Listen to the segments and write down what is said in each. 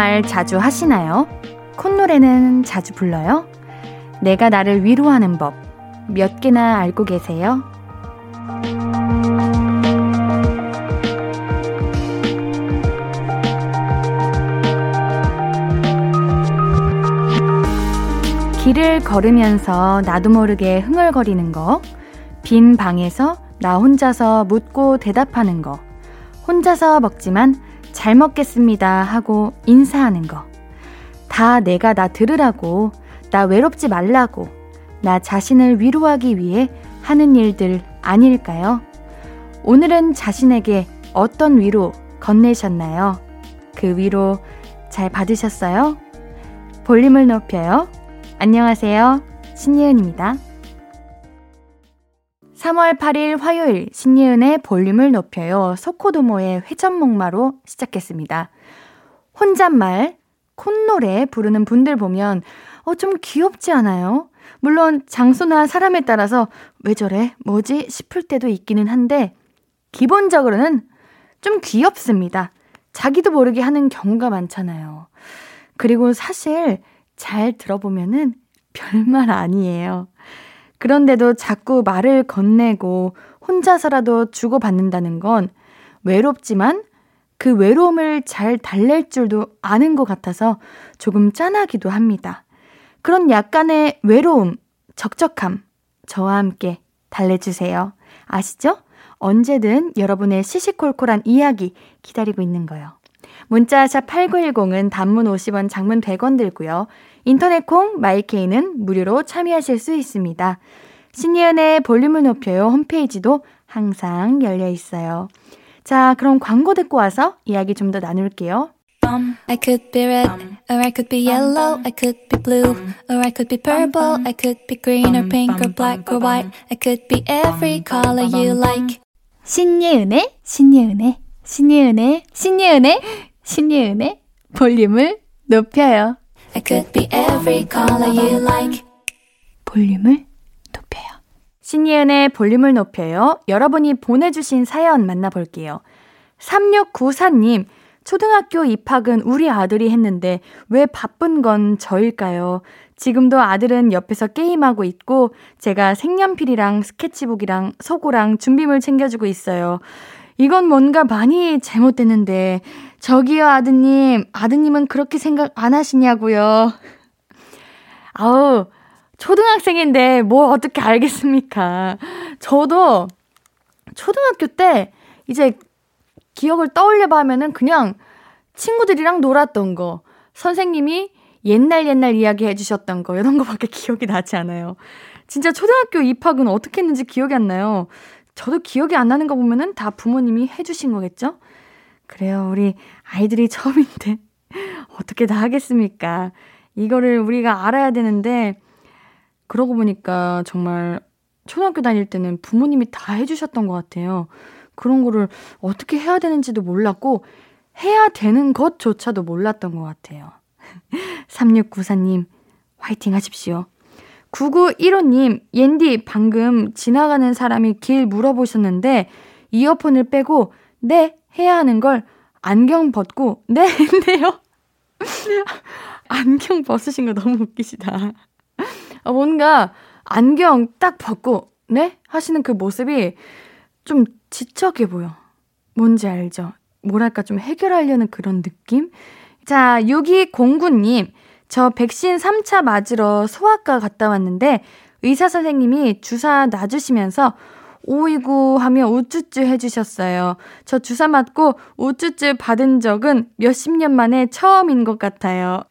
혼잣말 자주 하시나요? 콧노래는 자주 불러요? 내가 나를 위로하는 법 몇 개나 알고 계세요? 길을 걸으면서 나도 모르게 흥얼거리는 거, 빈 방에서 나 혼자서 묻고 대답하는 거, 혼자서 먹지만 잘 먹겠습니다 하고 인사하는 거. 다 내가 나 들으라고, 나 외롭지 말라고, 나 자신을 위로하기 위해 하는 일들 아닐까요? 오늘은 자신에게 어떤 위로 건네셨나요? 그 위로 잘 받으셨어요? 볼륨을 높여요. 안녕하세요. 신예은입니다. 3월 8일 화요일 신예은의 볼륨을 높여요. 소코도모의 회전목마로 시작했습니다. 혼잣말, 콧노래 부르는 분들 보면 어, 좀 귀엽지 않아요? 물론 장소나 사람에 따라서 왜 저래? 뭐지? 싶을 때도 있기는 한데 기본적으로는 좀 귀엽습니다. 자기도 모르게 하는 경우가 많잖아요. 그리고 사실 잘 들어보면은 별말 아니에요. 그런데도 자꾸 말을 건네고 혼자서라도 주고받는다는 건 외롭지만 그 외로움을 잘 달랠 줄도 아는 것 같아서 조금 짠하기도 합니다. 그런 약간의 외로움, 적적함, 저와 함께 달래주세요. 아시죠? 언제든 여러분의 시시콜콜한 이야기 기다리고 있는 거요. 문자 샵 8910은 단문 50원, 장문 100원 들고요. 인터넷 콩, 마이케이는 무료로 참여하실 수 있습니다. 신예은의 볼륨을 높여요 홈페이지도 항상 열려 있어요. 자, 그럼 광고 듣고 와서 이야기 좀 더 나눌게요. I could be red, or I could be yellow, I could be blue, or I could be purple, I could be green or pink or black or white, I could be every color you like. 신예은의, 신예은의, 신예은의, 신예은의, 신예은의 볼륨을 높여요. I could be every color you like. 볼륨을 높여요. 신예은의 볼륨을 높여요. 여러분이 보내주신 사연 만나볼게요. 3694님, 초등학교 입학은 우리 아들이 했는데 왜 바쁜 건 저일까요? 지금도 아들은 옆에서 게임하고 있고 제가 색연필이랑 스케치북이랑 소고랑 준비물 챙겨주고 있어요. 이건 뭔가 많이 잘못됐는데 저기요, 아드님. 아드님은 그렇게 생각 안 하시냐고요. 아우, 초등학생인데 뭘 어떻게 알겠습니까? 저도 초등학교 때 이제 기억을 떠올려 봐면은 그냥 친구들이랑 놀았던 거, 선생님이 옛날 옛날 이야기 해주셨던 거, 이런 거밖에 기억이 나지 않아요. 진짜 초등학교 입학은 어떻게 했는지 기억이 안 나요. 저도 기억이 안 나는 거 보면은 다 부모님이 해주신 거겠죠? 그래요. 우리 아이들이 처음인데 어떻게 다 하겠습니까? 이거를 우리가 알아야 되는데 그러고 보니까 정말 초등학교 다닐 때는 부모님이 다 해주셨던 것 같아요. 그런 거를 어떻게 해야 되는지도 몰랐고 해야 되는 것조차도 몰랐던 것 같아요. 3694님 화이팅 하십시오. 9915님, 옌디 방금 지나가는 사람이 길 물어보셨는데 이어폰을 빼고 네 해야 하는 걸 안경 벗고 네 했네요. 안경 벗으신 거 너무 웃기시다. 아, 뭔가 안경 딱 벗고 네 하시는 그 모습이 좀 지적해 보여. 뭔지 알죠? 뭐랄까 좀 해결하려는 그런 느낌? 자, 6209님. 저 백신 3차 맞으러 소아과 갔다 왔는데 의사 선생님이 주사 놔주시면서 오이구 하며 우쭈쭈 해주셨어요. 저 주사 맞고 우쭈쭈 받은 적은 몇십 년 만에 처음인 것 같아요.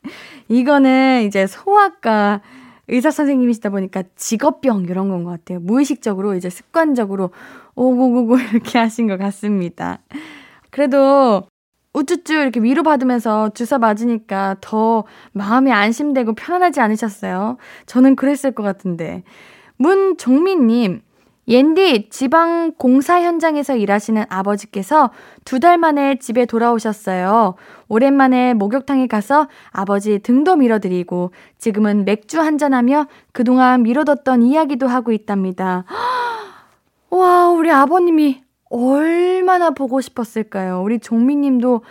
이거는 이제 소아과 의사 선생님이시다 보니까 직업병 이런 건 것 같아요. 무의식적으로 이제 습관적으로 오고고고 이렇게 하신 것 같습니다. 그래도 우쭈쭈 이렇게 위로받으면서 주사 맞으니까 더 마음이 안심되고 편안하지 않으셨어요? 저는 그랬을 것 같은데. 문종민님, 옌디 지방 공사 현장에서 일하시는 아버지께서 두 달 만에 집에 돌아오셨어요. 오랜만에 목욕탕에 가서 아버지 등도 밀어드리고 지금은 맥주 한잔하며 그동안 미뤄뒀던 이야기도 하고 있답니다. 와, 우리 아버님이 얼마나 보고 싶었을까요? 우리 종민님도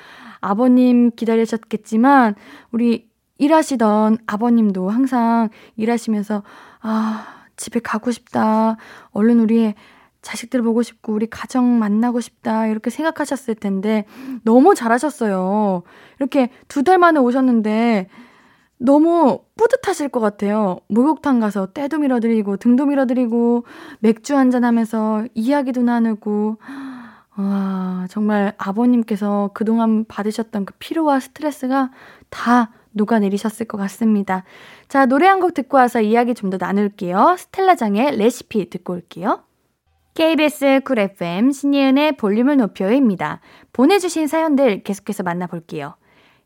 아버님 기다리셨겠지만, 우리 일하시던 아버님도 항상 일하시면서, 아, 집에 가고 싶다. 얼른 우리 자식들 보고 싶고, 우리 가정 만나고 싶다. 이렇게 생각하셨을 텐데, 너무 잘하셨어요. 이렇게 두 달 만에 오셨는데, 너무 뿌듯하실 것 같아요. 목욕탕 가서 때도 밀어드리고, 등도 밀어드리고, 맥주 한잔 하면서 이야기도 나누고, 와, 정말 아버님께서 그동안 받으셨던 그 피로와 스트레스가 다 녹아내리셨을 것 같습니다. 자, 노래 한 곡 듣고 와서 이야기 좀 더 나눌게요. 스텔라장의 레시피 듣고 올게요. KBS Cool FM 신예은의 볼륨을 높여요입니다. 보내주신 사연들 계속해서 만나볼게요.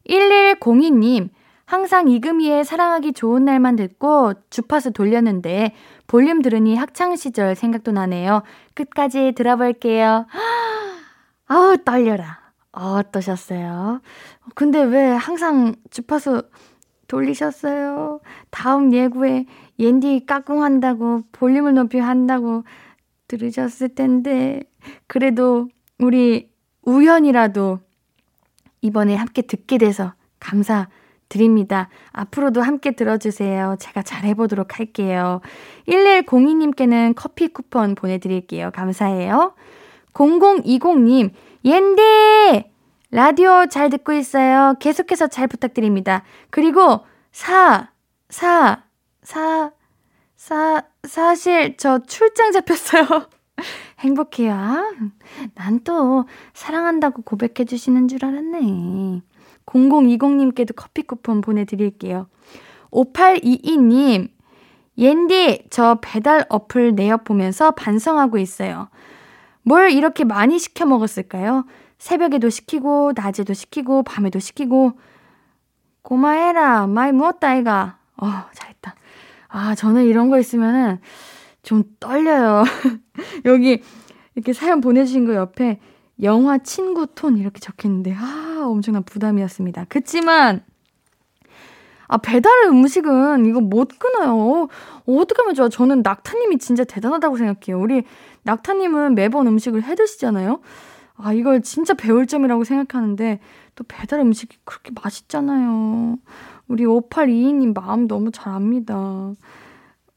1102님, 항상 이금희의 사랑하기 좋은 날만 듣고 주파수 돌렸는데 볼륨 들으니 학창 시절 생각도 나네요. 끝까지 들어볼게요. 아우, 떨려라. 어떠셨어요? 근데 왜 항상 주파수 돌리셨어요? 다음 예고에 옌디 까꿍한다고 볼륨을 높여 한다고 들으셨을 텐데 그래도 우리 우연이라도 이번에 함께 듣게 돼서 감사 드립니다. 앞으로도 함께 들어주세요. 제가 잘해보도록 할게요. 1102님께는 커피 쿠폰 보내드릴게요. 감사해요. 0020님, 옌디! 라디오 잘 듣고 있어요. 계속해서 잘 부탁드립니다. 그리고, 사, 사, 사, 사, 사실 저 출장 잡혔어요. 행복해요. 난 또 사랑한다고 고백해 주시는 줄 알았네. 0020님께도 커피 쿠폰 보내드릴게요. 5822님, 옌디, 저 배달 어플 내역 보면서 반성하고 있어요. 뭘 이렇게 많이 시켜 먹었을까요? 새벽에도 시키고, 낮에도 시키고, 밤에도 시키고. 고마해라. 많이 먹었다, 이가. 어, 잘했다. 아, 저는 이런 거 있으면은 좀 떨려요. 여기 이렇게 사연 보내주신 거 옆에 영화 친구 톤 이렇게 적혀 있는데, 아, 엄청난 부담이었습니다. 그치만, 아, 배달 음식은 이거 못 끊어요. 어떻게 하면 좋아? 저는 낙타님이 진짜 대단하다고 생각해요. 우리 낙타님은 매번 음식을 해 드시잖아요. 아, 이걸 진짜 배울 점이라고 생각하는데, 또 배달 음식이 그렇게 맛있잖아요. 우리 5822님 마음 너무 잘 압니다.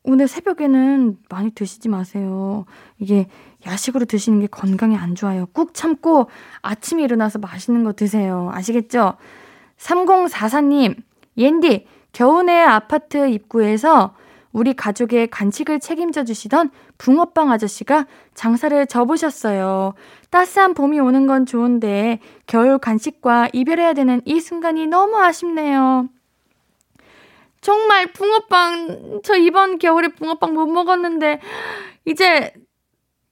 오늘 새벽에는 많이 드시지 마세요. 이게 야식으로 드시는 게 건강에 안 좋아요. 꾹 참고 아침에 일어나서 맛있는 거 드세요. 아시겠죠? 3044님, 옌디, 겨우내 아파트 입구에서 우리 가족의 간식을 책임져 주시던 붕어빵 아저씨가 장사를 접으셨어요. 따스한 봄이 오는 건 좋은데 겨울 간식과 이별해야 되는 이 순간이 너무 아쉽네요. 정말 붕어빵 저 이번 겨울에 붕어빵 못 먹었는데 이제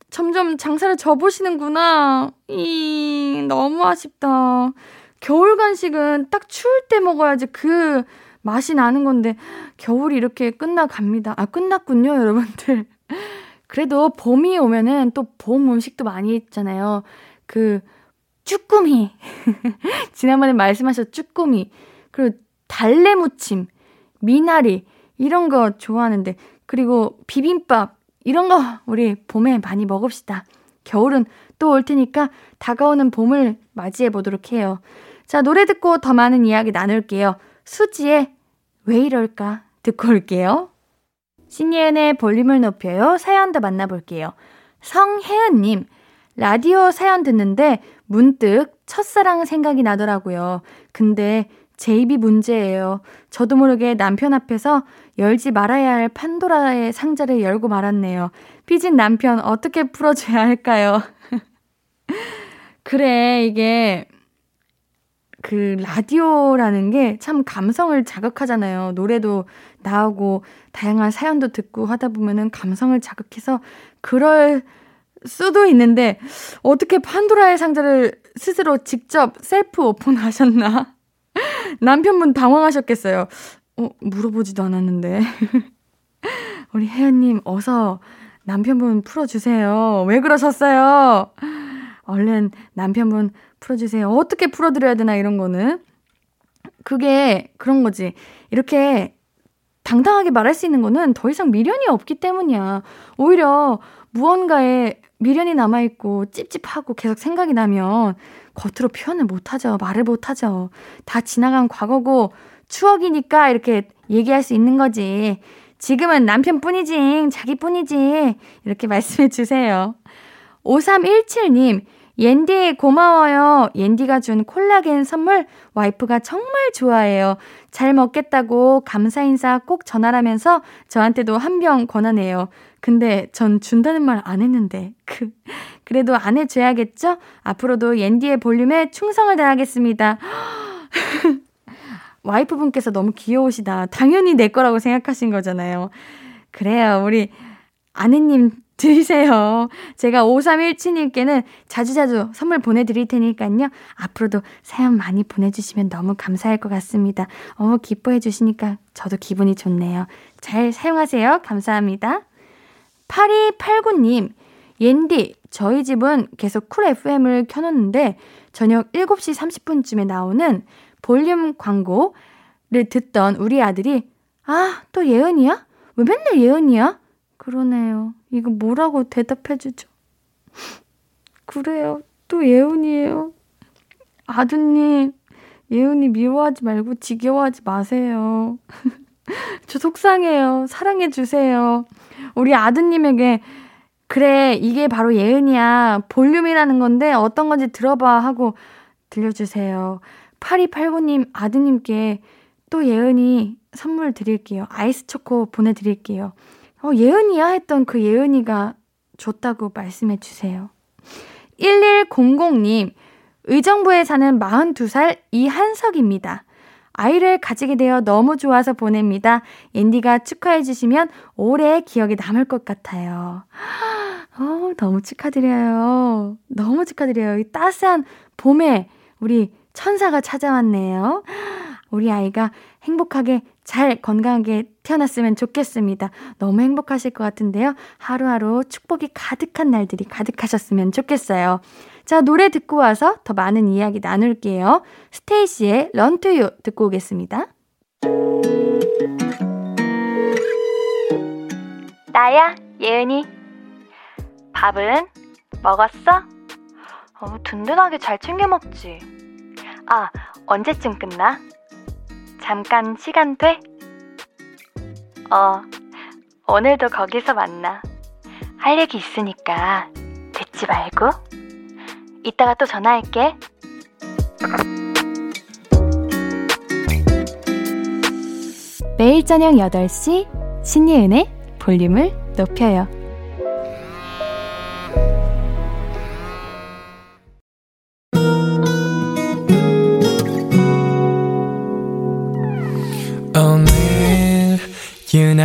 점점 장사를 접으시는구나. 이 너무 아쉽다. 겨울 간식은 딱 추울 때 먹어야지 그 맛이 나는 건데 겨울이 이렇게 끝나갑니다. 아 끝났군요, 여러분들. 그래도 봄이 오면은 또 봄 음식도 많이 있잖아요. 그 쭈꾸미. 지난번에 말씀하셨 쭈꾸미. 그리고 달래무침, 미나리 이런 거 좋아하는데 그리고 비빔밥 이런 거 우리 봄에 많이 먹읍시다. 겨울은 또 올 테니까 다가오는 봄을 맞이해 보도록 해요. 자, 노래 듣고 더 많은 이야기 나눌게요. 수지의 왜 이럴까 듣고 올게요. 신예은의 볼륨을 높여요. 사연도 만나볼게요. 성혜은님, 라디오 사연 듣는데 문득 첫사랑 생각이 나더라고요. 근데 제 입이 문제예요. 저도 모르게 남편 앞에서 열지 말아야 할 판도라의 상자를 열고 말았네요. 삐진 남편 어떻게 풀어줘야 할까요? 그래, 이게 그 라디오라는 게 참 감성을 자극하잖아요. 노래도 나오고 다양한 사연도 듣고 하다 보면은 감성을 자극해서 그럴 수도 있는데 어떻게 판도라의 상자를 스스로 직접 셀프 오픈하셨나? 남편분 당황하셨겠어요. 어, 물어보지도 않았는데. 우리 혜연님, 어서 남편분 풀어주세요. 왜 그러셨어요? 얼른 남편분 풀어주세요. 어떻게 풀어드려야 되나, 이런 거는. 그게 그런 거지. 이렇게 당당하게 말할 수 있는 거는 더 이상 미련이 없기 때문이야. 오히려 무언가에 미련이 남아있고 찝찝하고 계속 생각이 나면 겉으로 표현을 못하죠. 말을 못하죠. 다 지나간 과거고 추억이니까 이렇게 얘기할 수 있는 거지. 지금은 남편뿐이지, 자기뿐이지. 이렇게 말씀해 주세요. 5317님, 옌디 고마워요. 옌디가 준 콜라겐 선물 와이프가 정말 좋아해요. 잘 먹겠다고 감사 인사 꼭 전하라면서 저한테도 한 병 권하네요. 근데 전 준다는 말 안 했는데. 그 그래도 안 해줘야겠죠? 앞으로도 옌디의 볼륨에 충성을 다하겠습니다. 와이프분께서 너무 귀여우시다. 당연히 내 거라고 생각하신 거잖아요. 그래요. 우리 아내님 드리세요. 제가 5317님께는 자주자주 선물 보내드릴 테니까요. 앞으로도 사연 많이 보내주시면 너무 감사할 것 같습니다. 어머, 기뻐해 주시니까 저도 기분이 좋네요. 잘 사용하세요. 감사합니다. 8289님, 옌디, 저희 집은 계속 쿨 FM을 켜놓는데 저녁 7시 30분쯤에 나오는 볼륨 광고를 듣던 우리 아들이 아, 또 예은이야? 왜 맨날 예은이야? 그러네요. 이거 뭐라고 대답해주죠? 그래요. 또 예은이에요. 아드님, 예은이 미워하지 말고 지겨워하지 마세요. 저 속상해요. 사랑해주세요. 우리 아드님에게, 그래, 이게 바로 예은이야. 볼륨이라는 건데 어떤 건지 들어봐 하고 들려주세요. 8289님 아드님께 또 예은이 선물 드릴게요. 아이스 초코 보내드릴게요. 어, 예은이야 했던 그 예은이가 좋다고 말씀해 주세요. 1100님, 의정부에 사는 42살 이한석입니다. 아이를 가지게 되어 너무 좋아서 보냅니다. 앤디가 축하해 주시면 오래 기억에 남을 것 같아요. 어, 너무 축하드려요. 너무 축하드려요. 이 따스한 봄에 우리 천사가 찾아왔네요. 우리 아이가 행복하게 잘 건강하게 태어났으면 좋겠습니다. 너무 행복하실 것 같은데요. 하루하루 축복이 가득한 날들이 가득하셨으면 좋겠어요. 자, 노래 듣고 와서 더 많은 이야기 나눌게요. 스테이시의 런투유 듣고 오겠습니다. 나야, 예은이. 밥은 먹었어? 어, 든든하게 잘 챙겨 먹지. 아, 언제쯤 끝나? 잠깐 시간 돼? 어, 오늘도 거기서 만나. 할 얘기 있으니까 듣지 말고. 이따가 또 전화할게. 매일 저녁 8시 신예은의 볼륨을 높여요.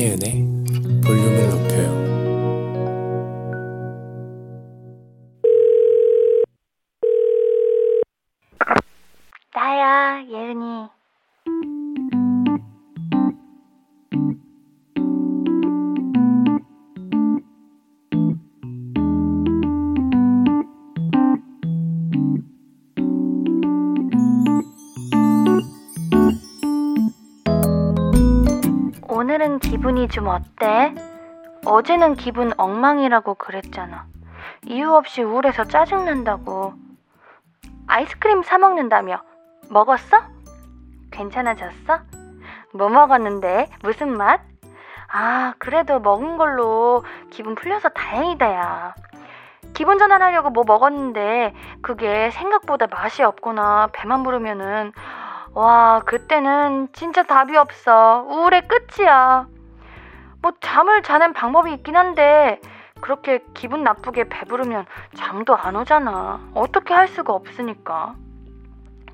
신예은의 볼륨을 높여요. 나야 예은이 기분이 좀 어때? 어제는 기분 엉망이라고 그랬잖아. 이유 없이 우울해서 짜증난다고. 아이스크림 사 먹는다며. 먹었어? 괜찮아졌어? 뭐 먹었는데? 무슨 맛? 아, 그래도 먹은 걸로 기분 풀려서 다행이다, 야. 기분 전환하려고 뭐 먹었는데, 그게 생각보다 맛이 없거나 배만 부르면은, 와, 그때는 진짜 답이 없어. 우울의 끝이야. 뭐, 잠을 자는 방법이 있긴 한데, 그렇게 기분 나쁘게 배부르면 잠도 안 오잖아. 어떻게 할 수가 없으니까.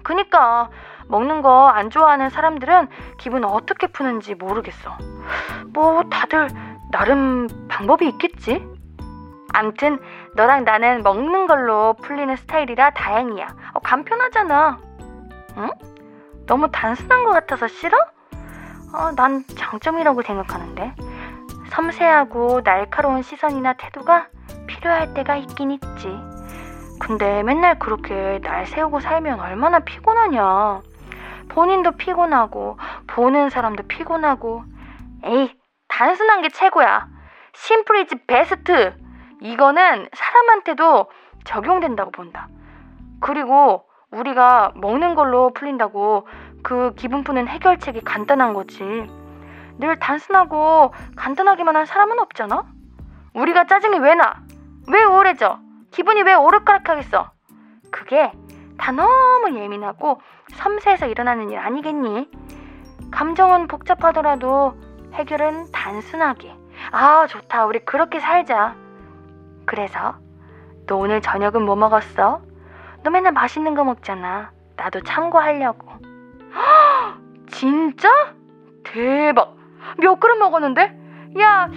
그니까 먹는 거 안 좋아하는 사람들은 기분 어떻게 푸는지 모르겠어. 뭐 다들 나름 방법이 있겠지? 암튼 너랑 나는 먹는 걸로 풀리는 스타일이라 다행이야. 어, 간편하잖아. 응? 너무 단순한 것 같아서 싫어? 어, 난 장점이라고 생각하는데. 섬세하고 날카로운 시선이나 태도가 필요할 때가 있긴 있지. 근데 맨날 그렇게 날 세우고 살면 얼마나 피곤하냐. 본인도 피곤하고, 보는 사람도 피곤하고. 에이, 단순한 게 최고야. 심플이지 베스트. 이거는 사람한테도 적용된다고 본다. 그리고 우리가 먹는 걸로 풀린다고 그 기분 푸는 해결책이 간단한 거지. 늘 단순하고 간단하기만 한 사람은 없잖아? 우리가 짜증이 왜 나? 왜 우울해져? 기분이 왜 오르가락하겠어? 그게 다 너무 예민하고 섬세해서 일어나는 일 아니겠니? 감정은 복잡하더라도 해결은 단순하게. 아, 좋다. 우리 그렇게 살자. 그래서 너 오늘 저녁은 뭐 먹었어? 너 맨날 맛있는 거 먹잖아. 나도 참고하려고. 허, 진짜? 대박. 몇 그릇 먹었는데? 야,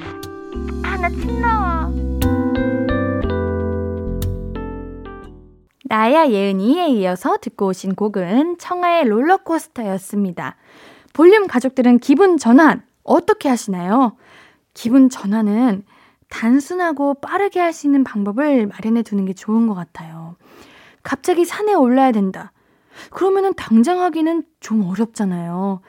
아, 나 침 나와. 나야 예은이에 이어서 듣고 오신 곡은 청하의 롤러코스터였습니다. 볼륨 가족들은 기분 전환 어떻게 하시나요? 기분 전환은 단순하고 빠르게 할 수 있는 방법을 마련해 두는 게 좋은 것 같아요. 갑자기 산에 올라야 된다. 그러면은 당장 하기는 좀 어렵잖아요.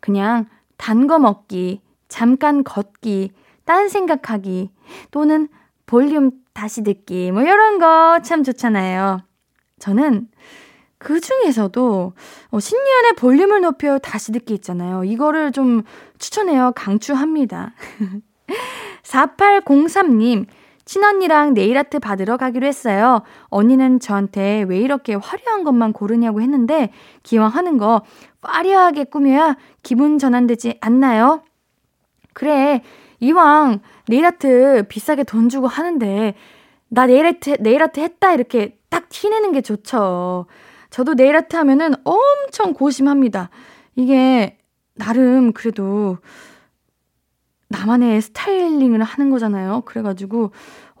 그냥 단 거 먹기, 잠깐 걷기, 딴 생각하기, 또는 볼륨 다시 듣기, 뭐 이런 거 참 좋잖아요. 저는 그 중에서도 어, 신년의 볼륨을 높여 다시 듣기 있잖아요. 이거를 좀 추천해요. 강추합니다. 4803님, 친언니랑 네일 아트 받으러 가기로 했어요. 언니는 저한테 왜 이렇게 화려한 것만 고르냐고 했는데, 기왕 하는 거 화려하게 꾸며야 기분 전환되지 않나요? 그래, 이왕 네일 아트 비싸게 돈 주고 하는데, 나 네일 아트, 네일 아트 했다 이렇게 딱 티내는 게 좋죠. 저도 네일 아트 하면은 엄청 고심합니다. 이게 나름 그래도 나만의 스타일링을 하는 거잖아요. 그래가지고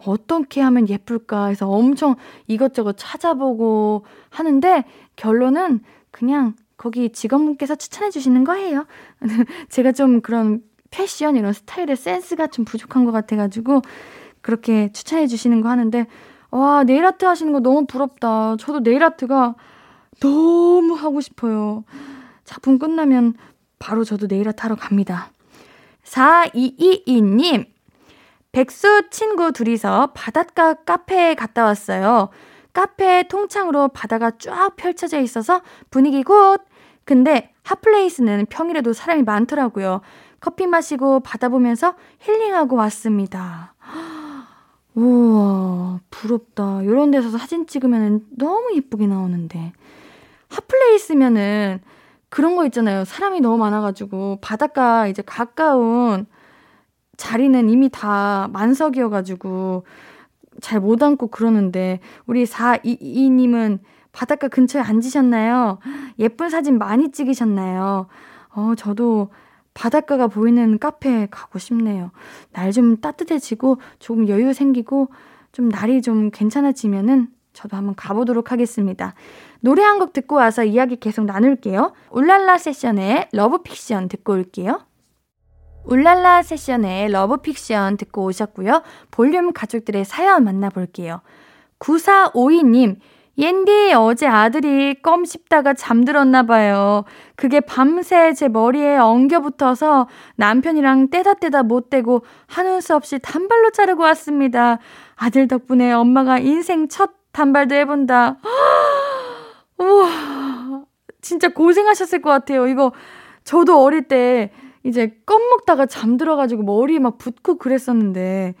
어떻게 하면 예쁠까 해서 엄청 이것저것 찾아보고 하는데 결론은 그냥 거기 직원분께서 추천해 주시는 거예요. 제가 좀 그런 패션 이런 스타일의 센스가 좀 부족한 것 같아가지고 그렇게 추천해 주시는 거 하는데 와 네일 아트 하시는 거 너무 부럽다. 저도 네일 아트가 너무 하고 싶어요. 작품 끝나면 바로 저도 네일 아트 하러 갑니다. 4222님, 백수 친구 둘이서 바닷가 카페에 갔다 왔어요. 카페 통창으로 바다가 쫙 펼쳐져 있어서 분위기 good! 근데 핫플레이스는 평일에도 사람이 많더라고요. 커피 마시고 바다 보면서 힐링하고 왔습니다. 우와, 부럽다. 이런 데서 사진 찍으면 너무 예쁘게 나오는데. 핫플레이스면은 그런 거 있잖아요. 사람이 너무 많아가지고 바닷가 이제 가까운 자리는 이미 다 만석이어가지고 잘 못 앉고 그러는데 우리 422님은 바닷가 근처에 앉으셨나요? 예쁜 사진 많이 찍으셨나요? 어, 저도 바닷가가 보이는 카페 가고 싶네요. 날 좀 따뜻해지고 조금 여유 생기고 좀 날이 좀 괜찮아지면은 저도 한번 가보도록 하겠습니다. 노래 한 곡 듣고 와서 이야기 계속 나눌게요. 울랄라 세션의 러브픽션 듣고 올게요. 울랄라 세션의 러브픽션 듣고 오셨고요. 볼륨 가족들의 사연 만나볼게요. 9452님, 옌디 어제 아들이 껌 씹다가 잠들었나 봐요. 그게 밤새 제 머리에 엉겨 붙어서 남편이랑 떼다 떼다 못 떼고 하는 수 없이 단발로 자르고 왔습니다. 아들 덕분에 엄마가 인생 첫 단발도 해본다. 우와, 진짜 고생하셨을 것 같아요. 이거 저도 어릴 때 이제 껌 먹다가 잠들어가지고 머리에 막 붓고 그랬었는데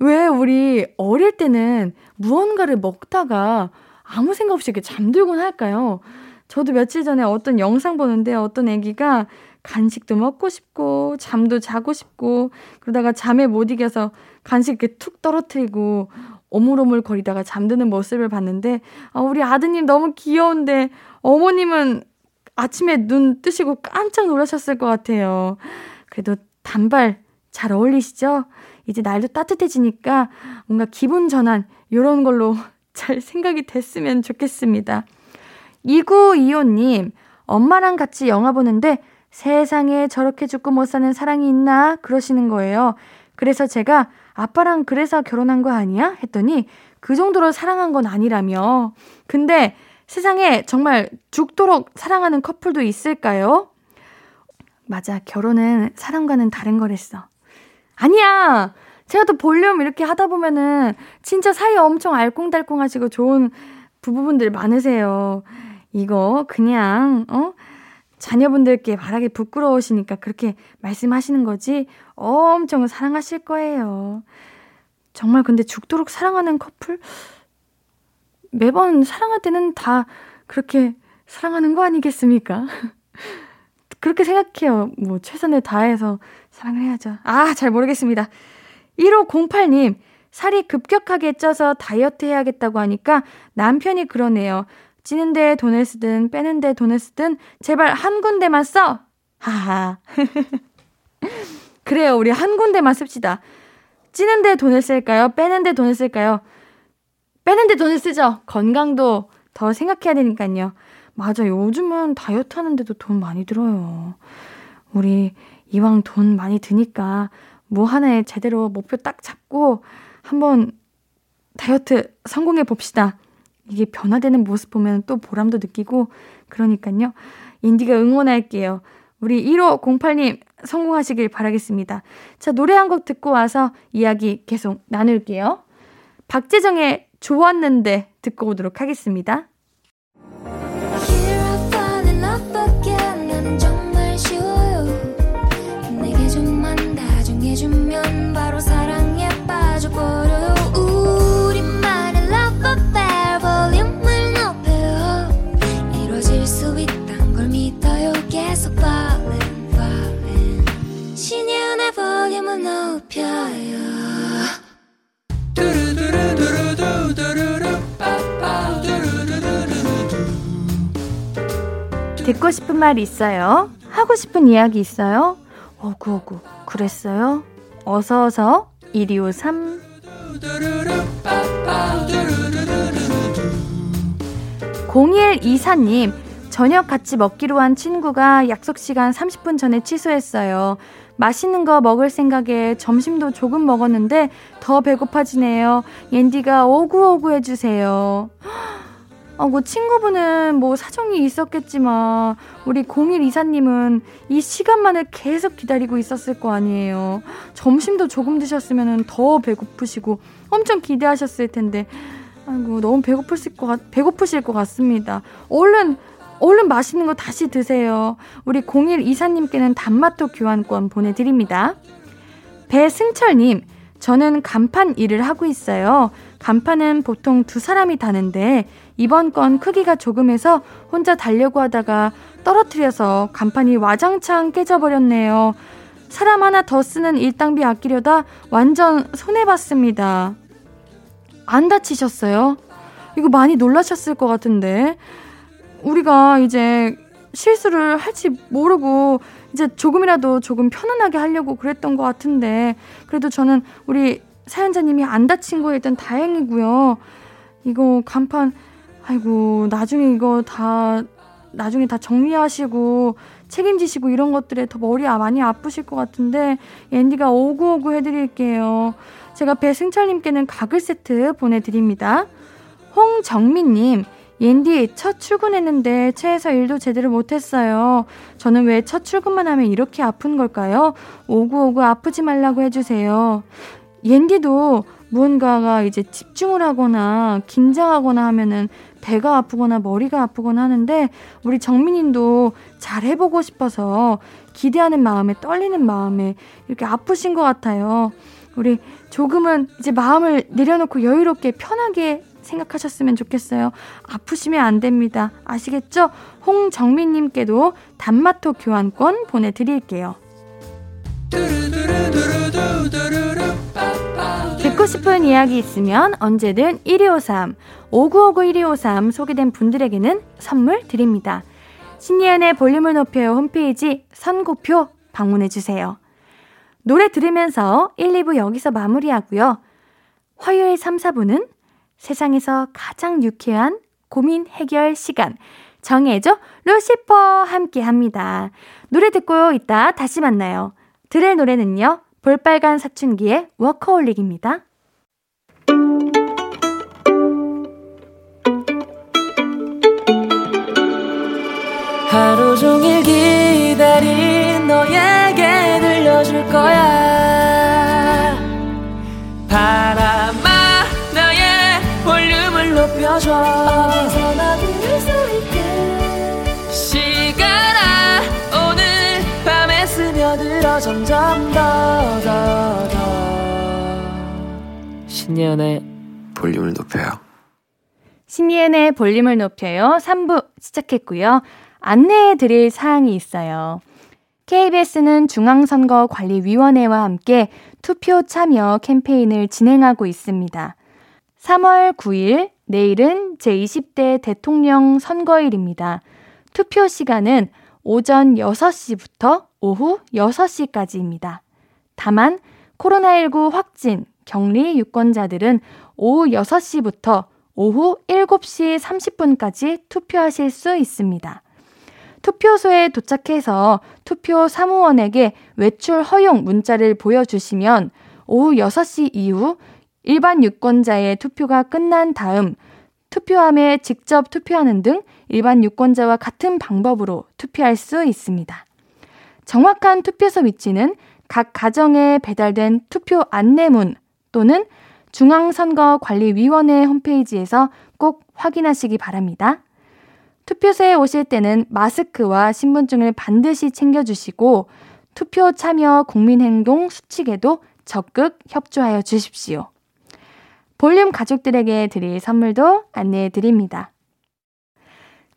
왜 우리 어릴 때는 무언가를 먹다가 아무 생각 없이 이렇게 잠들곤 할까요? 저도 며칠 전에 어떤 영상 보는데 어떤 애기가 간식도 먹고 싶고 잠도 자고 싶고 그러다가 잠에 못 이겨서 간식 이렇게 툭 떨어뜨리고 오물오물 거리다가 잠드는 모습을 봤는데 아, 우리 아드님 너무 귀여운데 어머님은 아침에 눈 뜨시고 깜짝 놀라셨을 것 같아요. 그래도 단발 잘 어울리시죠? 이제 날도 따뜻해지니까 뭔가 기분 전환 이런 걸로 잘 생각이 됐으면 좋겠습니다. 2925님, 엄마랑 같이 영화 보는데 세상에 저렇게 죽고 못 사는 사랑이 있나? 그러시는 거예요. 그래서 제가 아빠랑 그래서 결혼한 거 아니야? 했더니 그 정도로 사랑한 건 아니라며. 근데 세상에 정말 죽도록 사랑하는 커플도 있을까요? 맞아. 결혼은 사랑과는 다른 거랬어. 아니야! 제가 또 볼륨 이렇게 하다 보면은 진짜 사이 엄청 알콩달콩 하시고 좋은 부부분들 많으세요. 이거 그냥, 어? 자녀분들께 말하기 부끄러우시니까 그렇게 말씀하시는 거지 엄청 사랑하실 거예요. 정말 근데 죽도록 사랑하는 커플? 매번 사랑할 때는 다 그렇게 사랑하는 거 아니겠습니까? 그렇게 생각해요. 뭐, 최선을 다해서 사랑을 해야죠. 아, 잘 모르겠습니다. 1508님, 살이 급격하게 쪄서 다이어트 해야겠다고 하니까 남편이 그러네요. 찌는데 돈을 쓰든 빼는 데 돈을 쓰든 제발 한 군데만 써! 하하. 그래요. 우리 한 군데만 씁시다. 찌는 데 돈을 쓸까요? 빼는 데 돈을 쓸까요? 빼는 데 돈을 쓰죠. 건강도 더 생각해야 되니까요. 맞아. 요즘은 다이어트 하는데도 돈 많이 들어요. 우리 이왕 돈 많이 드니까 뭐 하나에 제대로 목표 딱 잡고 한번 다이어트 성공해 봅시다. 이게 변화되는 모습 보면 또 보람도 느끼고 그러니까요. 인디가 응원할게요. 우리 1508님 성공하시길 바라겠습니다. 자, 노래 한 곡 듣고 와서 이야기 계속 나눌게요. 박재정의 좋았는데 듣고 오도록 하겠습니다. 듣고 싶은 말 있어요? 하고 싶은 이야기 있어요? 어구어구 그랬어요? 어서어서 1253 0124님 저녁 같이 먹기로 한 친구가 약속 시간 30분 전에 취소했어요. 맛있는 거 먹을 생각에 점심도 조금 먹었는데 더 배고파지네요. 옌디가 오구오구 해주세요. 어, 뭐 친구분은 뭐 사정이 있었겠지만 우리 01 이사님은 이 시간만을 계속 기다리고 있었을 거 아니에요. 점심도 조금 드셨으면 더 배고프시고 엄청 기대하셨을 텐데 아이고 너무 배고프실 것 같, 배고프실 것 같습니다. 얼른 얼른 맛있는 거 다시 드세요. 우리 01 이사님께는 단마토 교환권 보내드립니다. 배승철님, 저는 간판 일을 하고 있어요. 간판은 보통 두 사람이 다는데 이번 건 크기가 조금해서 혼자 달려고 하다가 떨어뜨려서 간판이 와장창 깨져버렸네요. 사람 하나 더 쓰는 일당비 아끼려다 완전 손해봤습니다. 안 다치셨어요? 이거 많이 놀라셨을 것 같은데. 우리가 이제 실수를 할지 모르고 이제 조금이라도 조금 편안하게 하려고 그랬던 것 같은데 그래도 저는 우리 사연자님이 안 다친 거에 일단 다행이고요. 이거 간판 아이고 나중에 이거 다 나중에 다 정리하시고 책임지시고 이런 것들에 더 머리 아, 많이 아프실 것 같은데 앤디가 오구오구 해드릴게요. 제가 배승철님께는 가글 세트 보내드립니다. 홍정민님 옌디 첫 출근했는데 차에서 일도 제대로 못했어요. 저는 왜 첫 출근만 하면 이렇게 아픈 걸까요? 오구오구 아프지 말라고 해주세요. 옌디도 무언가가 이제 집중을 하거나 긴장하거나 하면은 배가 아프거나 머리가 아프거나 하는데 우리 정민님도 잘 해보고 싶어서 기대하는 마음에 떨리는 마음에 이렇게 아프신 것 같아요. 우리 조금은 이제 마음을 내려놓고 여유롭게 편하게 생각하셨으면 좋겠어요. 아프시면 안 됩니다. 아시겠죠? 홍정민님께도 단마토 교환권 보내드릴게요. 듣고 싶은 이야기 있으면 언제든 1253, 5959-1253 소개된 분들에게는 선물 드립니다. 신예은의 볼륨을 높여요 홈페이지 선고표 방문해주세요. 노래 들으면서 1, 2부 여기서 마무리하고요. 화요일 3, 4부는 세상에서 가장 유쾌한 고민 해결 시간 정해줘 루시퍼 함께 합니다. 노래 듣고 이따 다시 만나요. 들을 노래는요. 볼빨간 사춘기의 워커홀릭입니다. 하루 종일 기다린 높여줘 어디서나 들을 수 있게 시간아 오늘 밤에 스며들어 점점 더 더 더 신예은의 볼륨을 높여요. 신예은의 볼륨을 높여요. 3부 시작했고요. 안내해 드릴 사항이 있어요. KBS는 중앙선거관리위원회와 함께 투표 참여 캠페인을 진행하고 있습니다. 3월 9일, 내일은 제20대 대통령 선거일입니다. 투표 시간은 오전 6시부터 오후 6시까지입니다. 다만, 코로나19 확진, 격리 유권자들은 오후 6시부터 오후 7시 30분까지 투표하실 수 있습니다. 투표소에 도착해서 투표 사무원에게 외출 허용 문자를 보여주시면 오후 6시 이후 일반 유권자의 투표가 끝난 다음 투표함에 직접 투표하는 등 일반 유권자와 같은 방법으로 투표할 수 있습니다. 정확한 투표소 위치는 각 가정에 배달된 투표 안내문 또는 중앙선거관리위원회 홈페이지에서 꼭 확인하시기 바랍니다. 투표소에 오실 때는 마스크와 신분증을 반드시 챙겨주시고 투표 참여 국민행동 수칙에도 적극 협조하여 주십시오. 볼륨 가족들에게 드릴 선물도 안내해 드립니다.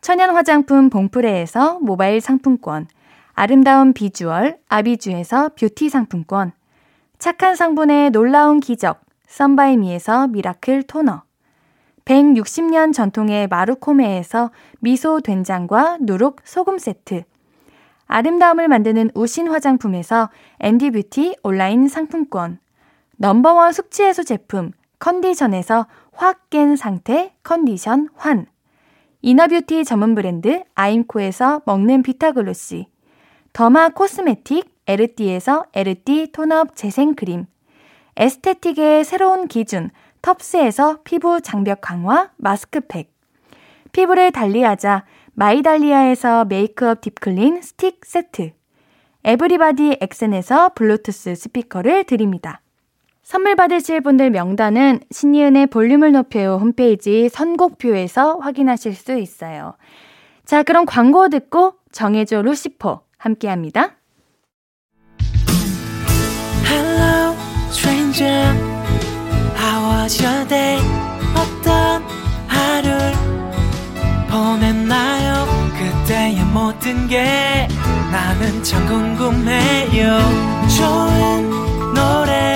천연 화장품 봉프레에서 모바일 상품권, 아름다운 비주얼 아비주에서 뷰티 상품권, 착한 성분의 놀라운 기적 썬바이미에서 미라클 토너, 160년 전통의 마루코메에서 미소 된장과 누룩 소금 세트. 아름다움을 만드는 우신 화장품에서 앤디뷰티 온라인 상품권. Number one 숙취해소 제품 컨디션에서 확 깬 상태 컨디션 환. Inner beauty 전문 브랜드 아임코에서 먹는 비타글로시. 더마 코스메틱 에르띠에서 에르띠 tone up 재생크림. 에스테틱의 새로운 기준 텁스에서 피부 장벽 강화 마스크팩. 피부를 달리하자 마이달리아에서 메이크업 deep clean 스틱 세트. 에브리바디 엑센에서 블루투스 스피커를 드립니다. 선물 받으실 분들 명단은 신예은의 볼륨을 높여요 홈페이지 선곡표에서 확인하실 수 있어요. 자, 그럼 광고 듣고 정해줘 루시퍼 함께 합니다. Hello, stranger. How was your day? 어떤 하루를 보냈나요? 그때의 모든 게 나는 참 궁금해요. 좋은 노래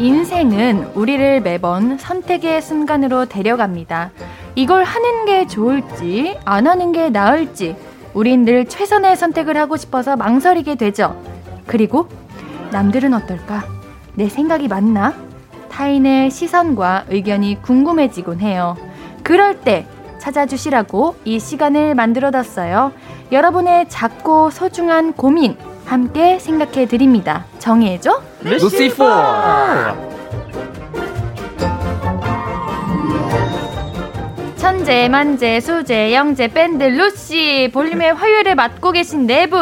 인생은 우리를 매번 선택의 순간으로 데려갑니다. 이걸 하는 게 좋을지, 안 하는 게 나을지, 우린 늘 최선의 선택을 하고 싶어서 망설이게 되죠. 그리고 남들은 어떨까? 내 생각이 맞나? 타인의 시선과 의견이 궁금해지곤 해요. 그럴 때 찾아주시라고 이 시간을 만들어뒀어요. 여러분의 작고 소중한 고민 함께 생각해 드립니다. 정해줘. 루시퍼! 현재, 만재, 수재, 영재, 밴드, 루시, 볼륨의 화요일에 맡고 계신 네 분,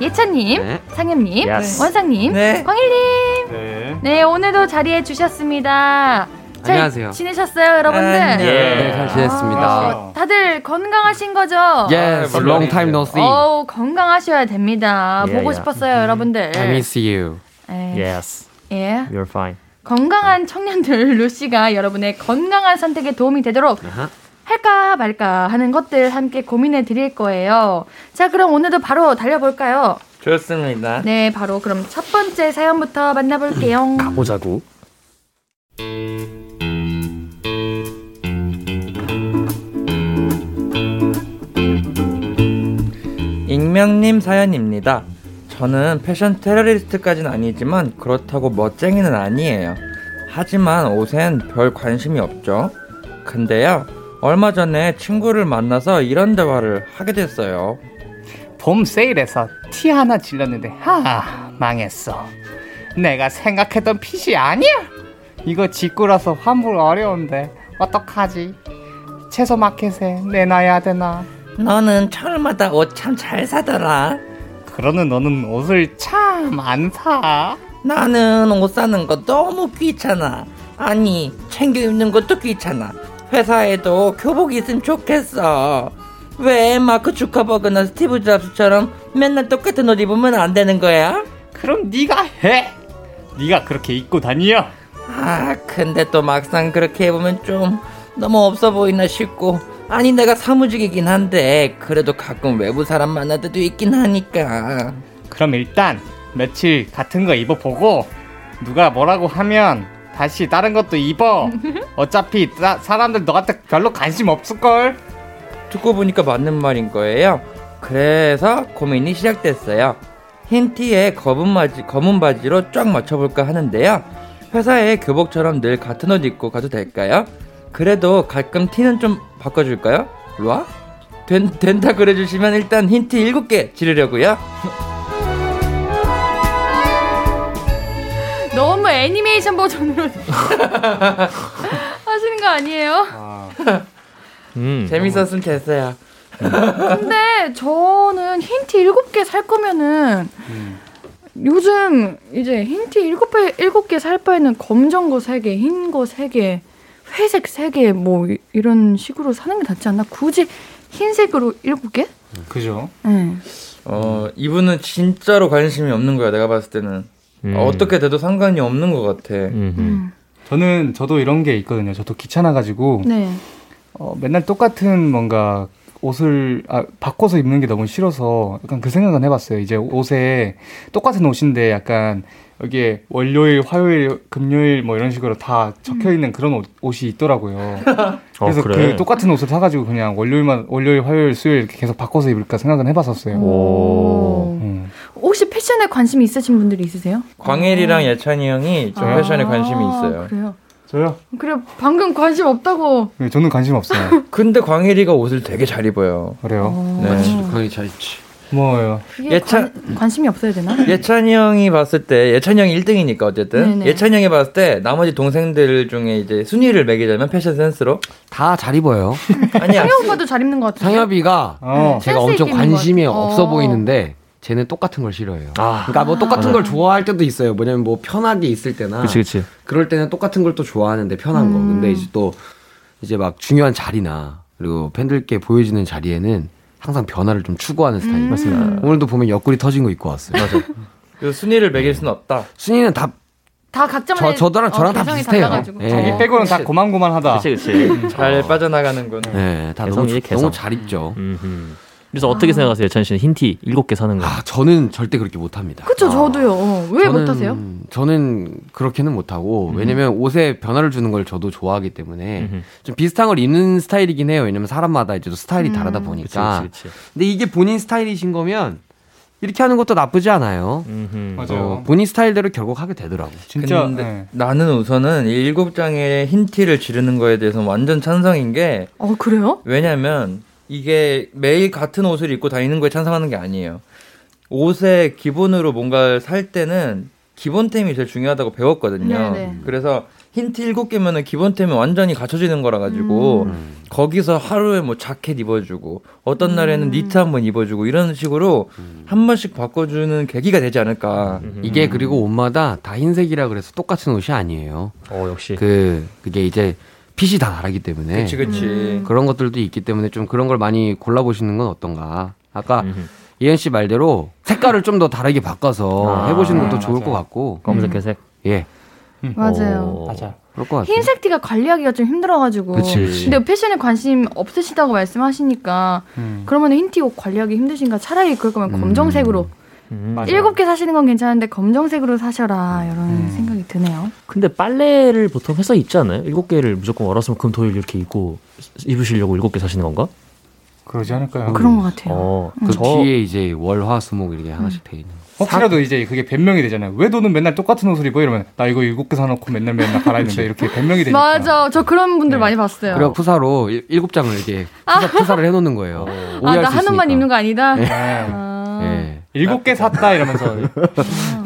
예찬님, 네. 상엽님, Yes. 원상님, 네. 광일님. 네. 네, 오늘도 자리해 주셨습니다. 잘 안녕하세요. 지내셨어요, 여러분들? 안녕. 네, 잘 지냈습니다. 어, 다들 건강하신 거죠? Yes, 아, long time no see. 어우, 건강하셔야 됩니다. 예, 보고 예. 싶었어요, 여러분들. I miss you. 예. Yes, 예. you're fine. 건강한 청년들 루시가 여러분의 건강한 선택에 도움이 되도록 아하. 할까 말까 하는 것들 함께 고민해 드릴 거예요. 자, 그럼 오늘도 바로 달려볼까요? 좋습니다. 네, 바로 그럼 첫 번째 사연부터 만나볼게요. 가보자고. 익명님 사연입니다. 저는 패션 테러리스트까지는 아니지만 그렇다고 멋쟁이는 아니에요. 하지만 옷엔 별 관심이 없죠. 근데요, 얼마 전에 친구를 만나서 이런 대화를 하게 됐어요. 봄 세일에서 티 하나 질렀는데 하 망했어 내가 생각했던 핏이 아니야 이거 직구라서 환불 어려운데 어떡하지 채소 마켓에 내놔야 되나 너는 철마다 옷 참 잘 사더라. 그러는 너는 옷을 참 안 사. 나는 옷 사는 거 너무 귀찮아. 아니, 챙겨 입는 것도 귀찮아. 회사에도 교복 있으면 좋겠어. 왜 마크 주커버그나 스티브 잡스처럼 맨날 똑같은 옷 입으면 안 되는 거야? 그럼 네가 해. 네가 그렇게 입고 다니요. 아, 근데 또 막상 그렇게 해보면 좀 너무 없어 보이나 싶고. 아니, 내가 사무직이긴 한데, 그래도 가끔 외부 사람 만날 때도 있긴 하니까. 그럼 일단 며칠 같은 거 입어보고 누가 뭐라고 하면 다시 다른 것도 입어. 어차피 사- 사람들 너한테 별로 관심 없을걸. 듣고 보니까 맞는 말인 거예요. 그래서 고민이 시작됐어요. 흰 티에 검은 바지, 검은 바지로 쫙 맞춰볼까 하는데요. 회사에 교복처럼 늘 같은 옷 입고 가도 될까요? 그래도 가끔 티는 좀 바꿔줄까요? 와? 된, 된다 그래주시면 일단 흰티 7개 지르려고요. 너무 애니메이션 버전으로 하시는 거 아니에요? 음. 재밌었으면 됐어요. 근데 저는 흰티 7개 살 거면은 요즘 이제 흰티 7개, 7개 살 바에는 검정 거 3개, 흰 거 3개, 회색 3개 뭐 이- 이런 식으로 사는 게 낫지 않나? 굳이 흰색으로 7개? 그죠? 네. 어, 이분은 진짜로 관심이 없는 거야, 내가 봤을 때는. 음. 어떻게 돼도 상관이 없는 것 같아. 음. 음. 저는 저도 이런 게 있거든요. 저도 귀찮아가지고 네. 어, 맨날 똑같은 뭔가 옷을 아, 바꿔서 입는 게 너무 싫어서 약간 그 생각은 해봤어요. 이제 옷에 똑같은 옷인데 약간 여기에 월요일, 화요일, 금요일 뭐 이런 식으로 다 적혀 있는 그런 옷, 옷이 있더라고요. 그래서 어, 그래. 그 똑같은 옷을 사가지고 그냥 월요일만 월요일, 화요일, 수요일 이렇게 계속 바꿔서 입을까 생각은 해봤었어요. 오. 음. 혹시 패션에 관심이 있으신 분들이 있으세요? 광일이랑 예찬이 형이 좀 아, 패션에 관심이 있어요. 그래요. 저요? 그래 방금 관심 없다고. 네, 저는 관심 없어요. 근데 광일이가 옷을 되게 잘 입어요. 그래요? 네. 그게 잘 있지. 뭐예요? 예찬- 관, 관심이 없어야 되나? 예찬이 형이 봤을 때 예찬이 형이 1등이니까 어쨌든 네네. 예찬이 형이 봤을 때 나머지 동생들 중에 이제 순위를 매기자면 패션 센스로 다 잘 입어요. 아니야 상엽 오빠도 잘 입는 것 같아요. 상엽이가 어. 제가 엄청 관심이 것 같아. 없어 어. 보이는데 쟤는 똑같은 걸 싫어해요. 아. 그러니까 뭐 똑같은 걸 좋아할 때도 있어요. 뭐냐면 뭐 편하게 있을 때나 그치 그치. 그럴 때는 똑같은 걸 또 좋아하는데 편한 거. 음. 근데 이제 또 이제 막 중요한 자리나 그리고 팬들께 보여지는 자리에는 항상 변화를 좀 추구하는 스타일. 음. 맞습니다. 오늘도 보면 옆구리 터진 거 입고 왔어요. 맞아. 그 순위를 매길 수는 없다. 순위는 다다 각자만 저- 저랑- 저랑 다 비슷해요. 예. 자기 빼고는 다 고만고만하다. 그치 그치. 잘 빠져나가는군. 네, 다 너무, 개성. 너무 잘 입죠. 음. 그래서 어떻게 생각하세요, 예찬 씨는 흰티 7개 사는 거? 아, 저는 절대 그렇게 못 합니다. 그쵸 저도요. 어, 왜 저는- 못하세요? 저는 그렇게는 못 하고 왜냐면 옷에 변화를 주는 걸 저도 좋아하기 때문에 음흠. 좀 비슷한 걸 입는 스타일이긴 해요. 왜냐면 사람마다 이제 또 스타일이 음. 다르다 그치 보니까. 그치 그치. 근데 이게 본인 스타일이신 거면 이렇게 하는 것도 나쁘지 않아요. 음흠. 맞아요. 어, 본인 스타일대로 결국 하게 되더라고. 진짜 근데 네. 나는 우선은 이 일곱 장의 흰 티를 지르는 거에 대해서 완전 찬성인 게 어 그래요? 왜냐면 이게 매일 같은 옷을 입고 다니는 거에 찬성하는 게 아니에요. 옷에 기본으로 뭔가를 살 때는 기본템이 제일 중요하다고 배웠거든요. 네네. 그래서 힌트 일곱 개면은 기본템이 완전히 갖춰지는 거라 가지고 음. 거기서 하루에 뭐 자켓 입어주고 어떤 날에는 음. 니트 한번 입어주고 이런 식으로 한 번씩 바꿔주는 계기가 되지 않을까. 이게 그리고 옷마다 다 흰색이라 그래서 똑같은 옷이 아니에요. 어 역시 그 그게 이제 핏이 다 다르기 때문에 그치 그치. 음. 그런 것들도 있기 때문에 좀 그런 걸 많이 골라보시는 건 어떤가. 아까. 이현 씨 말대로 색깔을 좀 더 다르게 바꿔서 아, 해보시는 것도 네, 좋을 맞아요. 것 같고. 검은색 회색 예, 맞아요. 어. 맞아. 그럴 것 같아요. 흰색 티가 관리하기가 좀 힘들어가지고. 그치, 그치. 근데 패션에 관심 없으시다고 말씀하시니까 음. 그러면 흰 티 옷 관리하기 힘드신가 차라리 그럴 거면 음. 검정색으로 음. 일곱 개 사시는 건 괜찮은데 검정색으로 사셔라 이런 음. 생각이 드네요. 근데 빨래를 보통 해서 입지 않아요? 일곱 개를 무조건 월화수목 금토일 이렇게 입고 입으시려고 일곱 개 사시는 건가? 그러지 않을까요? 그런 것 같아요. 어, 그 저 뒤에 이제 월화수목 이렇게 하나씩 돼 있는. 혹시라도 이제 그게 변명이 되잖아요. 왜 너는 맨날 똑같은 옷을 입어? 이러면 나 이거 일곱 개 사놓고 맨날 맨날 갈아입는데 이렇게 변명이 되니까. 맞아, 저 그런 분들 네. 많이 봤어요. 그리고 푸사로 일- 일곱 장을 이렇게 푸사, 푸사 를 해놓는 거예요. 아, 오해할 나수한 옷만 있으니까. 입는 거 아니다. 네. 아. 예, 일곱 개 샀다 이러면서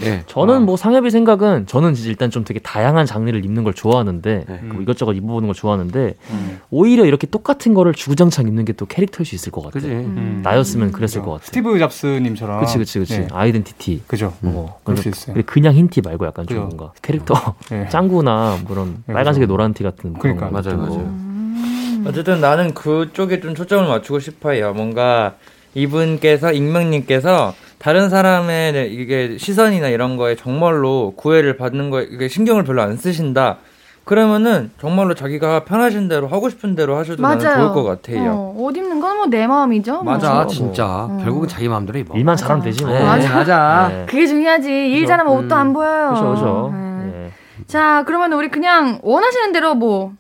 예. 저는 뭐 상엽이 생각은 저는 일단 좀 되게 다양한 장르를 입는 걸 좋아하는데 네. 뭐 이것저것 입어보는 걸 좋아하는데 음. 오히려 이렇게 똑같은 거를 주구장창 입는 게 또 캐릭터일 수 있을 것 같아. 그지. 음. 나였으면 그랬을 것 같아. 스티브 잡스님처럼. 그치 그치 그치. 네. 아이덴티티. 그죠. 어, 그럴 수 근데 있어요. 그냥 흰 티 말고 약간 좀 그죠. 뭔가 캐릭터 네. 짱구나 뭐 그런 네, 빨간색에. 노란 티 같은 그런 그러니까. 거 맞아요. 맞아요. 음. 어쨌든 나는 그쪽에 좀 초점을 맞추고 싶어요. 뭔가 이분께서 익명님께서 다른 사람의 이게 시선이나 이런 거에 정말로 구애를 받는 거에 이게 신경을 별로 안 쓰신다. 그러면은 정말로 자기가 편하신 대로 하고 싶은 대로 하셔도 맞아요. 좋을 것 같아요. 어, 옷 입는 건 뭐 내 마음이죠. 뭐. 맞아, 뭐. 진짜. 음. 결국은 자기 마음대로 입어. 일만 맞아. 잘하면 되지 뭐. 네, 맞아. 맞아. 네. 그게 중요하지. 일 잘하면 옷도 음. 안 보여요. 그렇죠 그렇죠. 네. 예. 자, 그러면 우리 그냥 원하시는 대로 뭐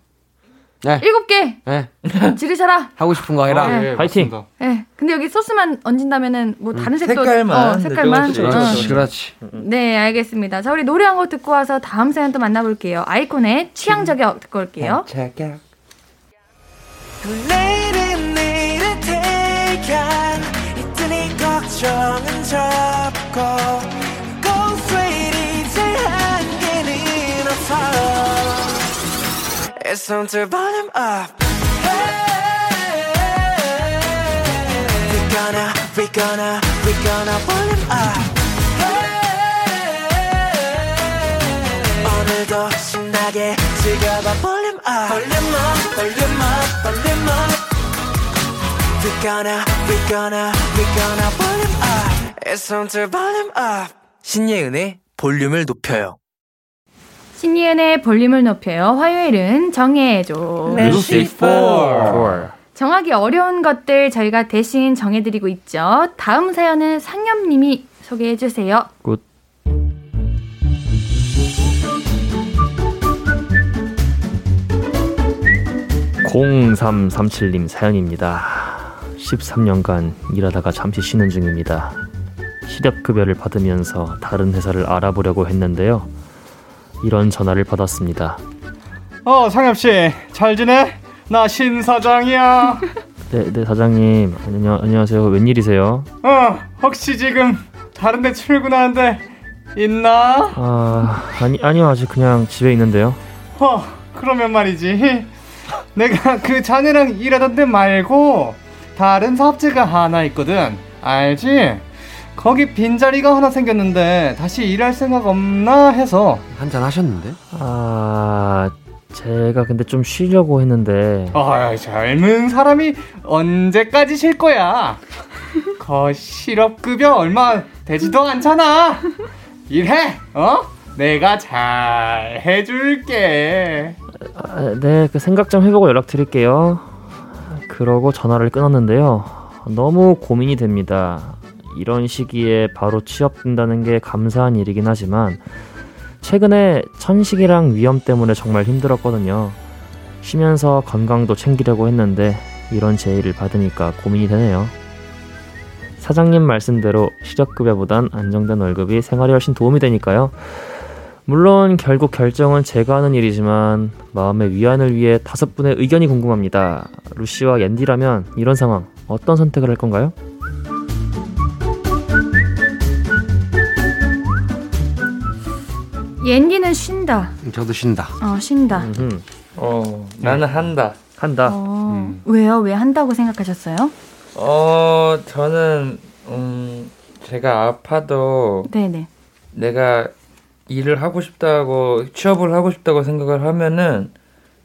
네. 일곱 개 네. 지르셔라. 하고 싶은 거 해라. 네. 화이팅! 맞습니다. 예. 근데 여기 소스만 얹은다면은 뭐 다른 색도 색깔만. 어, 색깔만. 네, 어. 그렇지, 그렇지. 네, 알겠습니다. 자, 우리 노래 한 곡 듣고 와서 다음 사연 또 만나볼게요. 아이콘의 취향 저격 듣고 올게요. 자격. It's time to volume up We gonna, we gonna, we gonna volume up 오늘도 신나게 즐겨봐 볼륨 업 볼륨 업 볼륨 업 볼륨 업 We gonna we gonna we gonna 볼륨 업 It's time to volume up 신예은의 볼륨을 높여요 신예은의 볼륨을 높여요. 화요일은 정해줘. 루시 포. 정하기 어려운 것들 저희가 대신 정해드리고 있죠. 다음 사연은 상엽님이 소개해주세요. Good. (0337님) 사연입니다 (13년간) 일하다가 잠시 쉬는 중입니다 실업급여를 받으면서 다른 회사를 알아보려고 했는데요 이런 전화를 받았습니다 어 상엽 씨 잘 지내? 나 신 사장이야. 네, 네 사장님 안녕, 안녕하세요 웬일이세요 어 혹시 지금 다른 데 출근하는데 있나? 아 아니 아니요 아직 그냥 집에 있는데요 어 그러면 말이지. 내가 그 자네랑 일하던 데 말고 다른 사업체가 하나 있거든. 알지? 거기 빈자리가 하나 생겼는데 다시 일할 생각 없나 해서 한잔 하셨는데? 아 제가 근데 좀 쉬려고 했는데 아 젊은 사람이 언제까지 쉴 거야 거 실업급여 얼마 되지도 않잖아 일해 어? 내가 잘 해줄게 아, 네, 그 생각 좀 해보고 연락드릴게요. 그러고 전화를 끊었는데요. 너무 고민이 됩니다. 이런 시기에 바로 취업된다는 게 감사한 일이긴 하지만 최근에 천식이랑 위험 때문에 정말 힘들었거든요. 쉬면서 건강도 챙기려고 했는데 이런 제의를 받으니까 고민이 되네요. 사장님 말씀대로 시력급여보단 안정된 월급이 생활에 훨씬 도움이 되니까요. 물론 결국 결정은 제가 하는 일이지만 마음의 위안을 위해 다섯 분의 의견이 궁금합니다. 루시와 옌디라면 이런 상황 어떤 선택을 할 건가요? 옌디는 쉰다. 저도 쉰다. 어, 쉰다. 어, 나는 한다. 한다. 어, 음. 왜요? 왜 한다고 생각하셨어요? 어, 저는 음, 제가 아파도 네네. 내가 일을 하고 싶다고 취업을 하고 싶다고 생각을 하면은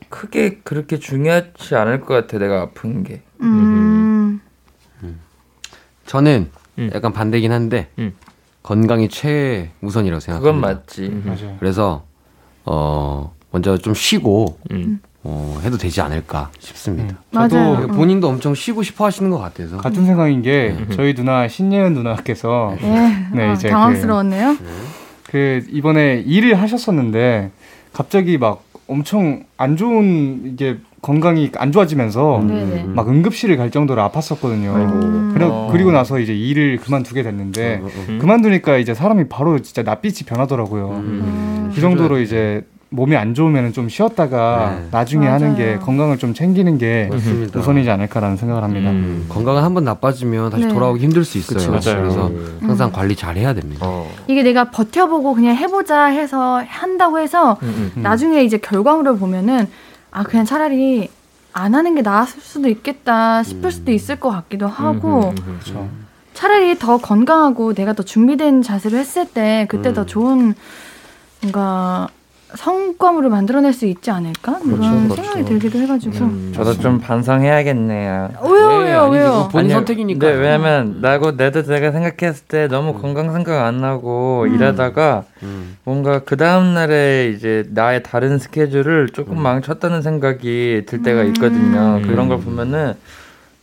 크게 그렇게 중요하지 않을 것 같아. 내가 아픈 게. 음, 저는 음. 약간 반대긴 한데 음. 건강이 최우선이라고 생각합니다. 그건 맞지. 음. 맞아요. 그래서 어 먼저 좀 쉬고 음. 어, 해도 되지 않을까 싶습니다. 저도 맞아요. 음. 본인도 엄청 쉬고 싶어 하시는 것 같아서. 같은 생각인 게 저희 누나 신예은 누나께서 네, 네, 어, 이제 당황스러웠네요. 그 이번에 일을 하셨었는데 갑자기 막 엄청 안 좋은 이게 건강이 안 좋아지면서 네네. 막 응급실을 갈 정도로 아팠었거든요. 음. 그리고 나서 이제 일을 그만두게 됐는데. 음. 그만두니까 이제 사람이 바로 진짜 낯빛이 변하더라고요. 음. 그 정도로 이제 몸이 안 좋으면 좀 쉬었다가 네. 나중에 하는 게 맞아요. 건강을 좀 챙기는 게 맞습니다. 우선이지 않을까라는 생각을 합니다. 음. 건강은 한번 나빠지면 다시 네. 돌아오기 힘들 수 있어요. 그치, 맞아요. 그래서 음. 항상 관리 잘 해야 됩니다. 어. 이게 내가 버텨보고 그냥 해보자 해서 한다고 해서 음, 음. 나중에 이제 결과물을 보면은 아 그냥 차라리 안 하는 게 나았을 수도 있겠다 싶을 수도 있을 것 같기도 하고 음, 음, 음. 그렇죠. 차라리 더 건강하고 내가 더 준비된 자세로 했을 때 그때 음. 더 좋은 뭔가 성과물을 만들어낼 수 있지 않을까 이런 그렇죠, 생각이 그렇죠. 들기도 해가지고 음. 저도 좀 반성해야겠네요. 왜요 네, 왜요 아니죠. 왜요 본인 아니요, 선택이니까. 네, 왜냐면 나고 내도 내가 생각했을 때 너무 건강 생각 안 나고 음. 일하다가 음. 뭔가 그 다음 날에 이제 나의 다른 스케줄을 조금 망쳤다는 생각이 들 때가 있거든요. 음. 그런 걸 보면은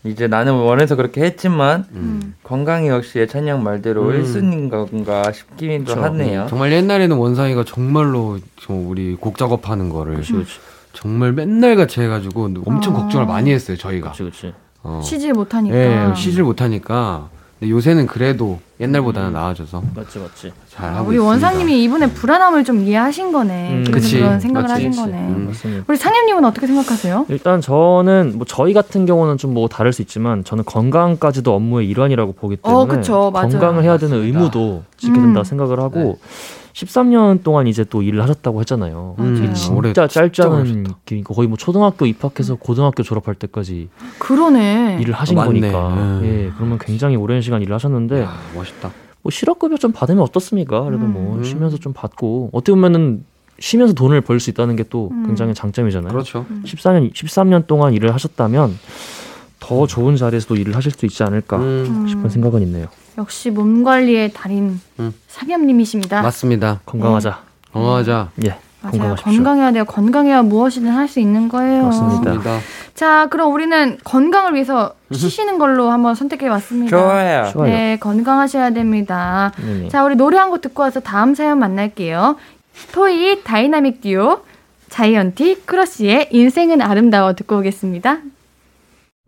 이제 나는 원해서 그렇게 했지만 음. 건강이 역시 예찬이 형 말대로 음. 1순위인 건가 싶기도 그쵸. 하네요. 정말 옛날에는 원상이가 정말로 저 우리 곡 작업하는 거를 그치, 그치. 정말 맨날 같이 해가지고 엄청 아. 걱정을 많이 했어요 저희가. 그치, 그치. 어. 쉬질 못하니까 예, 쉬질 못하니까. 근데 요새는 그래도 옛날보다는 나아져서 맞지, 맞지. 잘 아, 하고 우리 있습니다. 원상님이 이분의 불안함을 좀 이해하신 거네 음, 그래서 그치. 그런 생각을 맞지, 하신 그치. 거네 음. 맞습니다. 우리 상현님은 어떻게 생각하세요? 일단 저는 뭐 저희 같은 경우는 좀 뭐 다를 수 있지만 저는 건강까지도 업무의 일환이라고 보기 때문에 어, 그쵸. 건강을 해야 되는 맞습니다. 의무도 지켜야 음. 된다 생각을 하고 13년 동안 이제 또 일을 하셨다고 했잖아요. 음, 올해 진짜 짧지 않은. 길이니까 거의 뭐 초등학교 입학해서 고등학교 졸업할 때까지 그러네 일을 하신 아, 맞네. 거니까 음. 예 그러면 굉장히 오랜 시간 일을 하셨는데 야, 멋있다. 뭐 실업급여 좀 받으면 어떻습니까? 그래도 뭐 음. 쉬면서 좀 받고 어떻게 보면은 쉬면서 돈을 벌 수 있다는 게또 음. 굉장히 장점이잖아요. 그렇죠. 14년 13년 동안 일을 하셨다면 더 좋은 자리에서도 일을 하실 수 있지 않을까 음, 음, 싶은 생각은 있네요. 역시 몸 관리의 달인 음. 상현님이십니다 맞습니다. 건강하자. 건강하자. 예. 맞아요. 건강하십시오. 건강해야 돼요. 건강해야 무엇이든 할 수 있는 거예요. 맞습니다. 자, 그럼 우리는 건강을 위해서 쉬시는 걸로 한번 선택해 봤습니다. 좋아요. 네, 건강하셔야 됩니다. 네네. 자, 우리 노래 한 곡 듣고 와서 다음 사연 만날게요. 토이 다이나믹 듀오 자이언티 크러쉬의 인생은 아름다워 듣고 오겠습니다.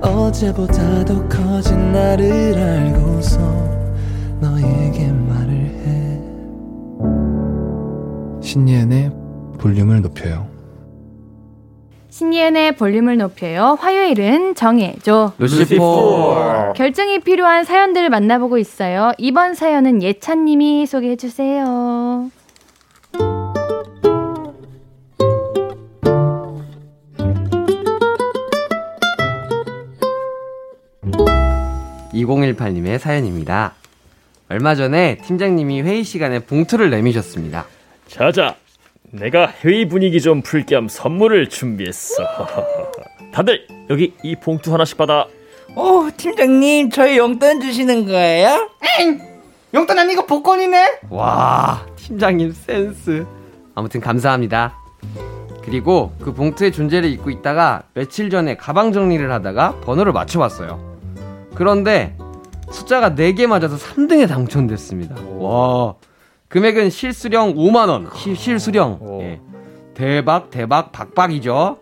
어제보다 더 커진 나를 알고서 너에게 말을 해 신예은의 볼륨을 높여요 신예은의 볼륨을 높여요. 화요일은 정해줘. 루시포. 결정이 필요한 사연들을 만나보고 있어요. 이번 사연은 예찬님이 소개해 주세요. 2018님의 사연입니다. 얼마 전에 팀장님이 회의 시간에 봉투를 내미셨습니다. 자자, 내가 회의 분위기 좀 풀 겸 선물을 준비했어. 다들 여기 이 봉투 하나씩 받아. 오, 팀장님, 저희 용돈 주시는 거예요? 용돈 아니고 복권이네. 와, 팀장님 센스. 아무튼 감사합니다. 그리고 그 봉투의 존재를 잊고 있다가 며칠 전에 가방 정리를 하다가 번호를 맞춰봤어요. 그런데 숫자가 4개 맞아서 3등에 당첨됐습니다. 와. 금액은 실수령 5만원. 시- 실수령. 오. 예. 대박, 대박, 박박이죠.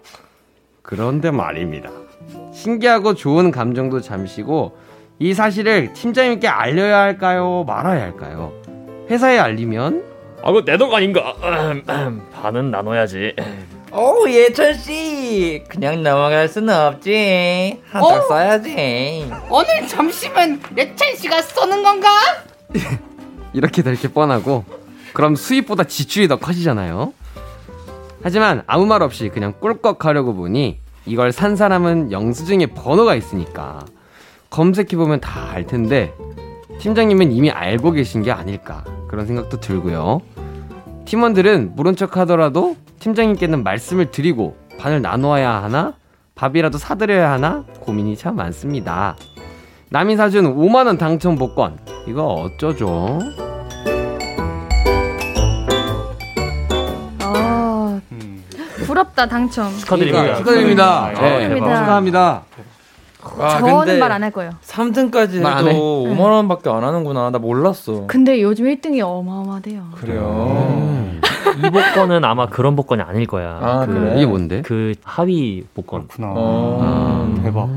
그런데 말입니다. 신기하고 좋은 감정도 잠시고 이 사실을 팀장님께 알려야 할까요? 말아야 할까요? 회사에 알리면 아, 그거 내돈 아닌가? 반은 나눠야지. 오 예철 씨 그냥 넘어갈 수는 없지 한턱 써야지 오늘 점심은 예찬 씨가 쏘는 건가? 이렇게 될 게 뻔하고 그럼 수입보다 지출이 더 커지잖아요. 하지만 아무 말 없이 그냥 꿀꺽 하려고 보니 이걸 산 사람은 영수증에 번호가 있으니까 검색해보면 다 알 텐데 팀장님은 이미 알고 계신 게 아닐까 그런 생각도 들고요. 팀원들은 모른 척 하더라도 팀장님께는 말씀을 드리고 반을 나눠야 하나 밥이라도 사드려야 하나 고민이 참 많습니다. 남이 사준 5만원 당첨 복권 이거 어쩌죠? 아, 음. 부럽다 당첨. 축하드립니다. 축하드립니다. 축하드립니다. 네, 축하드립니다. 축하합니다. 와, 저는 말 안 할 거예요. 3등까지 말안 해? 해도 5만 원밖에 안 하는구나 나 몰랐어 근데 요즘 1등이 어마어마하대요. 그래요 이 복권은 아마 그런 복권이 아닐 거야. 아, 그, 그래? 이게 뭔데? 그 하위 복권. 그렇구나. 어. 음, 대박.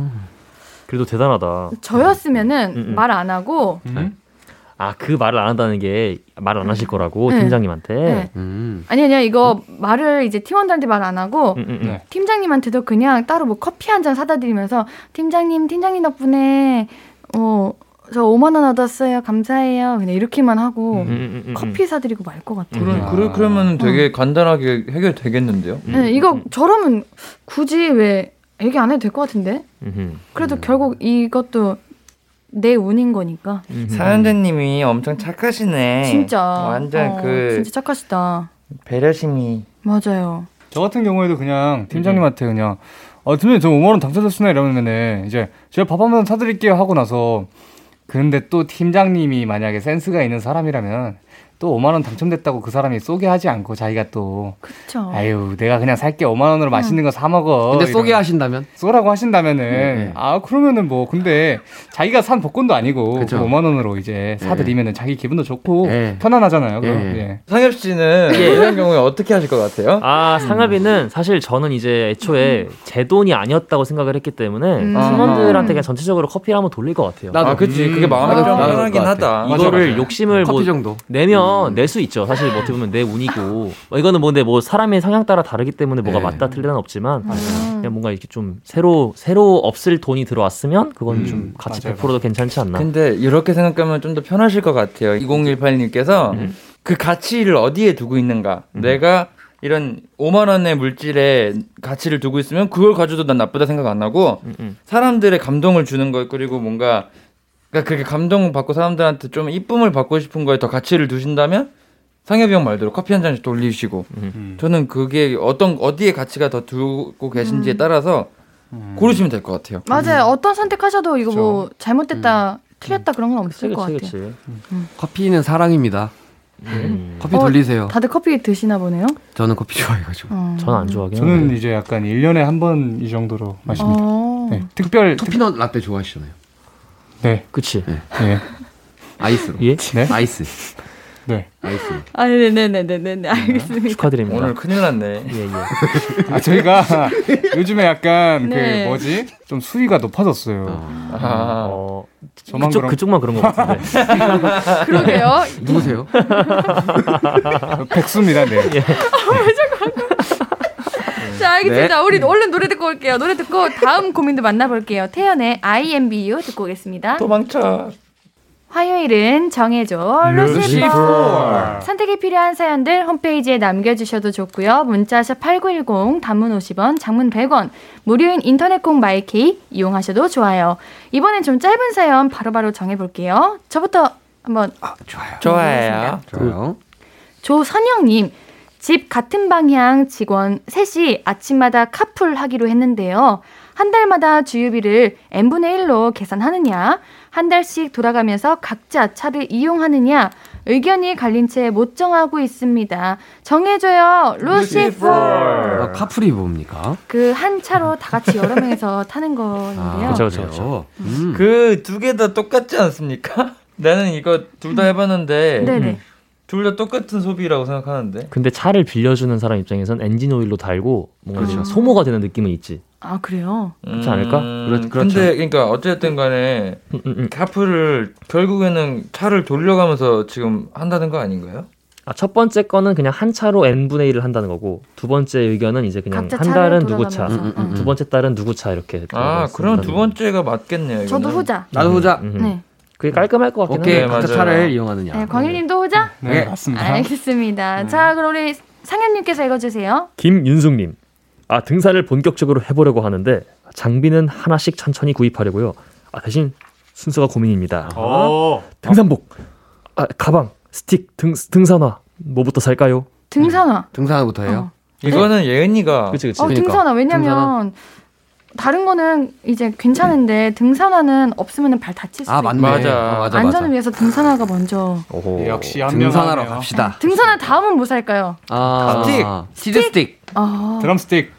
그래도 대단하다. 저였으면은 음, 음. 말안 하고 음? 아, 그 말을 안 한다는 게 말을 안 하실 거라고 네. 팀장님한테. 네. 음. 아니 아니야 이거 말을 이제 팀원들한테 말 안 하고 음, 음, 음. 네. 팀장님한테도 그냥 따로 뭐 커피 한 잔 사다 드리면서 팀장님 팀장님 덕분에 어 저 5만 원 얻었어요 감사해요 그냥 이렇게만 하고 음, 음, 음, 커피 사 드리고 말 것 같아요. 아. 그래, 그러면 되게 간단하게 해결되겠는데요 음, 네, 음, 이거 음, 저러면 굳이 왜 얘기 안 해도 될 것 같은데? 음, 음, 그래도 결국 이것도 내 운인 거니까. 사연자님이 엄청 착하시네 진짜. 완전 어, 그 진짜 착하시다. 배려심이 맞아요. 저 같은 경우에도 그냥 팀장님한테 그냥 아 팀장님 저 5만 원 당첨됐으나 이러면은 이제 제가 밥 한 번 사드릴게요 하고 나서 그런데 또 팀장님이 만약에 센스가 있는 사람이라면 또 5만 원 당첨됐다고 그 사람이 쏘게 하지 않고 자기가 또 그쵸. 아유 내가 그냥 살게 5만 원으로 맛있는 거 사 먹어. 근데 쏘게 이러면 하신다면? 쏘라고 하신다면은 네. 아 그러면은 뭐 근데 자기가 산 복권도 아니고 그 그쵸. 5만 원으로 이제 사드리면은 자기 기분도 좋고 네. 편안하잖아요. 그럼. 예. 예. 상엽 씨는 이런 경우에 어떻게 하실 것 같아요? 아, 상업이는 사실 저는 이제 애초에 제 돈이 아니었다고 생각을 했기 때문에 음. 팀원들한테 그냥 전체적으로 커피를 한번 돌릴 것 같아요. 나도. 아, 그치. 그게 마음이 좀 편하긴 것 같아. 하다. 이거를 맞아요. 욕심을 커피 뭐 정도. 내면 낼 수 있죠. 사실 뭐 어떻게 보면 내 운이고 어, 이거는 뭐 근데 뭐 사람의 성향 따라 다르기 때문에 뭐가 네. 맞다 틀리다는 없지만 음. 그냥 뭔가 이렇게 좀 새로 새로 없을 돈이 들어왔으면 그건 음, 좀 같이 맞아요, 100%도 괜찮지 않나. 근데 이렇게 생각하면 좀 더 편하실 것 같아요. 2018님께서 음. 그 가치를 어디에 두고 있는가. 내가 이런 5만 원의 물질에 가치를 두고 있으면 그걸 가져도 난 나쁘다 생각 안 하고 음, 음. 사람들의 감동을 주는 것 그리고 뭔가 그러니까 그렇게 감동 받고 사람들한테 좀 이쁨을 받고 싶은 거에 더 가치를 두신다면 상엽이 형 말대로 커피 한 잔씩 돌리시고 음. 저는 그게 어떤 어디에 가치가 더 두고 계신지에 따라서 고르시면 될 것 같아요. 맞아요. 어떤 선택하셔도 이거 뭐 잘못됐다, 음. 틀렸다 그런 건 없을 그치 것 그치 같아요. 그치. 커피는 사랑입니다. 음. 커피 어, 돌리세요. 다들 커피 드시나 보네요. 저는 커피 좋아해가지고. 어. 저는 안 좋아하긴 저는. 이제 약간 1년에 한 번 이 정도로 마십니다. 어. 네, 특별 특, 커피넛 라떼 좋아하시잖아요. 네. 그치. 네. 아이스로. 예? 네. 아이스. 네. 아이스. 아, 네네네네네. 알겠습니다. 축하드립니다. 오늘 큰일 났네. 예, 예. 아 저희가 요즘에 약간 네. 그 뭐지? 좀 수위가 높아졌어요. 아, 어, 저만 그쪽 그런 그쪽만 그런 것 같은데. 그러게요. 누구세요? 백수입니다. 네. 자, 알겠습니다. 네. 우리 얼른 노래 듣고 올게요. 노래 듣고 다음 고민도 만나볼게요. 태연의 IMBU 듣고 오겠습니다. 도망쳐. 화요일은 정해줘 루시퍼 선택이 필요한 사연들 홈페이지에 남겨주셔도 좋고요 문자샵 8910 단문 50원 장문 100원 무료인 인터넷 콩 마이케이 이용하셔도 좋아요 이번엔 좀 짧은 사연 바로바로 정해볼게요 저부터 한번 좋아해요. 좋아요. 조선영님, 집 같은 방향 직원 셋이 아침마다 카풀 하기로 했는데요. 한 달마다 주유비를 n분의 1로 계산하느냐, 한 달씩 돌아가면서 각자 차를 이용하느냐, 의견이 갈린 채 못 정하고 있습니다. 정해줘요, 루시퍼! 아, 카풀이 뭡니까? 그 한 차로 다 같이 여러 명이서 타는 거인데요. 그쵸, 그쵸, 그래요? 그쵸. 음. 그두 개 다 똑같지 않습니까? 나는 이거 둘 다 해봤는데 네네. 둘 다 똑같은 소비라고 생각하는데. 근데 차를 빌려주는 사람 입장에선 엔진 오일로 달고 뭔가 그렇죠. 소모가 되는 느낌은 있지. 아 그래요? 그렇지 않을까? 음, 그렇- 그렇죠. 근데 그러니까 어쨌든 간에 음, 음, 음. 카풀을 결국에는 차를 돌려가면서 지금 한다는 거 아닌가요? 아, 첫 번째 거는 그냥 한 차로 n분의 1을 한다는 거고 두 번째 의견은 이제 그냥 한 달은 누구 차. 음, 음, 두 번째 달은 누구 차 이렇게. 아, 그럼 두 번째가 맞겠네요. 저도 이거는. 후자. 나도 후자. 음, 음. 네. 그게 깔끔할 것 같긴 오케이 한데. 네, 각자 맞아요. 차를 이용하느냐. 네, 광일님도 후자? 네, 네. 맞습니다. 알겠습니다. 자, 그럼 우리 상현님께서 읽어주세요. 김윤숙님, 아 등산을 본격적으로 해보려고 하는데 장비는 하나씩 천천히 구입하려고요. 아 대신 순서가 고민입니다. 어. 등산복, 아 가방, 스틱, 등 등산화 뭐부터 살까요? 등산화. 등산화부터 해요. 이거는 예은이가 그치 그치. 어, 그러니까. 등산화. 왜냐면 다른 거는 이제 괜찮은데 등산화는 없으면 발 다칠 수도 아 있고. 맞네. 맞아. 어, 맞아 안전을 맞아. 위해서 등산화가 먼저. 오호. 역시 현명하네요. 갑시다. 등산화 다음은 뭐 살까요? 아, 스틱. 치즈 스틱. 아, 드럼 스틱.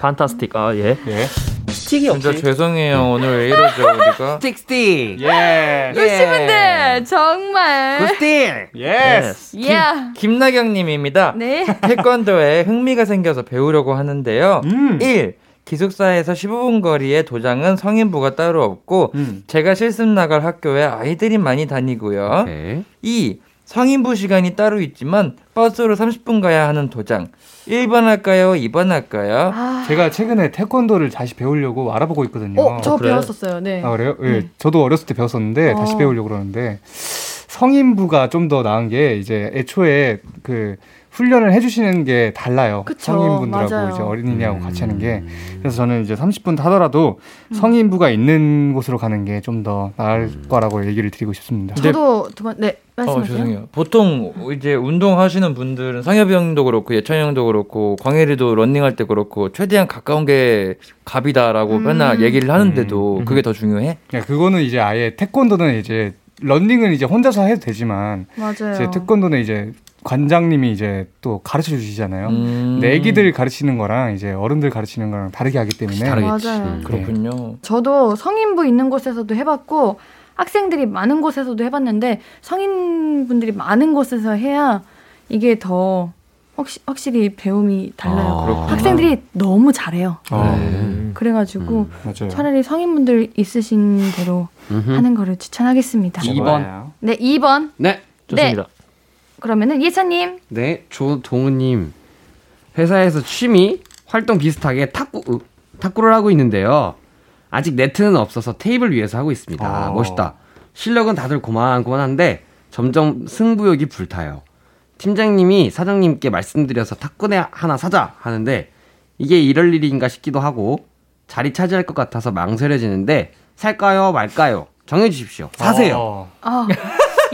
Fantastic. 아 예. 예. 스틱이 진짜 죄송해요. 오늘 왜 이러죠 우리가? 스틱 스틱. 예. 친구들 정말. 그 스틱. Yes. 예. 김나경님입니다. 네. 태권도에 흥미가 생겨서 배우려고 하는데요. 음. 1. 기숙사에서 15분 거리에 도장은 성인부가 따로 없고 음. 제가 실습 나갈 학교에 아이들이 많이 다니고요. 오케이. 2. 성인부 시간이 따로 있지만 버스로 30분 가야 하는 도장. 1번 할까요? 2번 할까요? 아, 제가 최근에 태권도를 다시 배우려고 알아보고 있거든요. 어, 저 그래? 배웠었어요. 네. 아 그래요? 예, 네. 저도 어렸을 때 배웠었는데 어. 다시 배우려고 그러는데 성인부가 좀 더 나은 게 이제 애초에 그 훈련을 해주시는 게 달라요. 그쵸, 성인분들하고 맞아요. 이제 어린이하고 같이 하는 게 음. 그래서 저는 이제 30분 타더라도 음. 성인부가 있는 곳으로 가는 게 좀 더 나을 거라고 얘기를 드리고 싶습니다. 저도 두 번, 네, 어, 말씀하세요. 죄송해요. 보통 이제 운동하시는 분들은 상엽이 형도 그렇고 예찬이 형도 그렇고 광일이도 런닝할 때 그렇고 최대한 가까운 게 갑이다라고 음. 맨날 얘기를 하는데도 음. 그게 더 중요해? 야, 그거는 이제 아예 태권도는 이제 런닝은 이제 혼자서 해도 되지만 맞아요. 이제 태권도는 이제 관장님이 이제 또 가르쳐 주시잖아요. 음. 근데 애기들 가르치는 거랑 이제 어른들 가르치는 거랑 다르게 하기 때문에 다르겠지. 맞아요. 음. 그렇군요. 저도 성인부 있는 곳에서도 해봤고 학생들이 많은 곳에서도 해봤는데 성인분들이 많은 곳에서 해야 이게 더 확시, 확실히 배움이 달라요. 아. 학생들이 너무 잘해요. 어, 음. 그래가지고 맞아요. 차라리 성인분들 있으신 대로 음흠. 하는 거를 추천하겠습니다. 이- 이번. 네, 2번. 네. 좋습니다. 그러면은 예찬님. 네, 조동우님. 회사에서 취미 활동 비슷하게 탁구 으, 탁구를 하고 있는데요. 아직 네트는 없어서 테이블 위에서 하고 있습니다. 아. 멋있다. 실력은 다들 고만고만한데 점점 승부욕이 불타요. 팀장님이 사장님께 말씀드려서 탁구대 하나 사자 하는데 이게 이럴 일인가 싶기도 하고 자리 차지할 것 같아서 망설여지는데 살까요 말까요 정해주십시오. 사세요. 어. 아,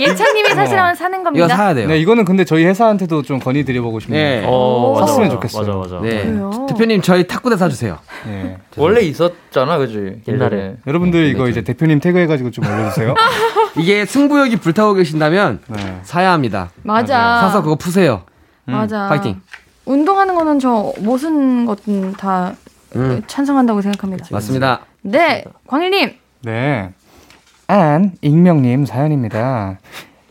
예찬님이 사실은 사는 겁니다. 이거 사야 돼요. 네, 이거는 근데 저희 회사한테도 좀 건의 드려보고 싶네요. 네. 어, 맞아, 샀으면 맞아. 좋겠어요. 맞아 맞아. 네. 그래요? 대표님 저희 탁구대 사주세요. 네. 원래 있었잖아, 그지? 옛날에. 여러분들 네, 이거 네, 이제 대표님 태그해가지고 좀 올려주세요. 이게 승부욕이 불타고 계신다면 네. 사야 합니다. 맞아. 사서 그거 푸세요. 맞아. 파이팅. 운동하는 거는 저 모든 것은 다 음, 찬성한다고 생각합니다. 맞습니다. 네, 광일님. 네. 안 익명님 사연입니다.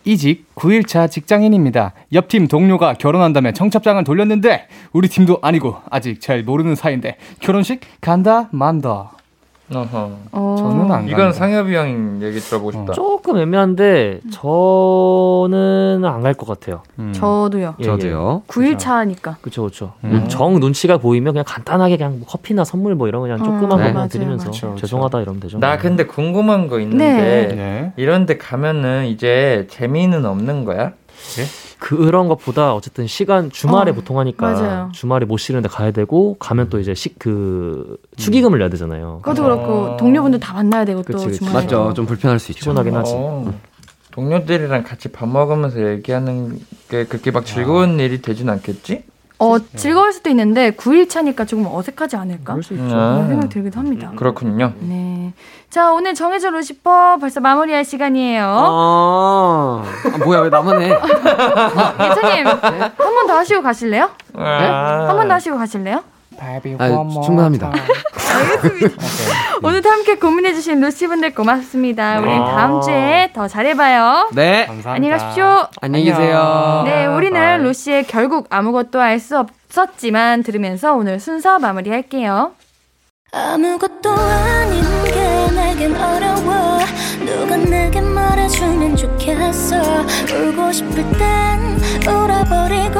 이직 9일차 직장인입니다. 옆팀 동료가 결혼한다며 청첩장을 돌렸는데 우리 팀도 아니고 아직 잘 모르는 사이인데 결혼식 간다 만다. 어허. 어, 저는 안 이건 간다. 상엽이 형 얘기 들어보고 싶다. 조금 애매한데 저는 안 갈 것 같아요. 음. 저도요. 예, 예. 저도요. 9일 차니까. 그쵸 그쵸. 음. 정 눈치가 보이면 그냥 간단하게 그냥 뭐 커피나 선물 뭐 이런 거 그냥 어, 조그만 네. 거만 맞아요, 드리면서 맞아요. 그쵸, 그쵸. 죄송하다 이러면 되죠. 나 근데 궁금한 거 있는데 네. 네. 이런데 가면은 이제 재미는 없는 거야? 그런 것보다 어쨌든 시간 주말에 어, 보통 하니까 맞아요. 주말에 못 쉬는데 가야 되고 가면 또 이제 식그 축의금을 내야 되잖아요. 그것도 어. 그렇고 동료분들 다 만나야 되고 또 그치, 그치. 주말에. 맞죠. 좀 불편할 수 있죠. 피곤하긴 하지. 어, 동료들이랑 같이 밥 먹으면서 얘기하는 게 그렇게 막 즐거운 일이 되진 않겠지? 어, 즐거울 수도 있는데 9일 차니까 조금 어색하지 않을까? 그럴 수 있죠. 아, 그런 생각 들기도 합니다. 그렇군요. 네. 자, 오늘 정해줘 루시퍼 벌써 마무리할 시간이에요. 아, 아, 뭐야 왜 나만 해? 예찬님, 한 번 더 하시고 가실래요? 아. 한번 더 하시고 가실래요? 아, 충분합니다. 알겠습니다. 오늘도 함께 고민해주신 루시분들 고맙습니다. 우리 아. 다음 주에 더 잘해봐요. 네. 감사합니다. 안녕히 가십시오. 안녕히 계세요. 네, 우리는 bye. 루시의 결국 아무것도 알 수 없었지만 들으면서 오늘 순서 마무리할게요. 아무것도 아닌 게 내겐 어려워 누가 내게 말해주면 좋겠어 울고 싶을 땐 울어버리고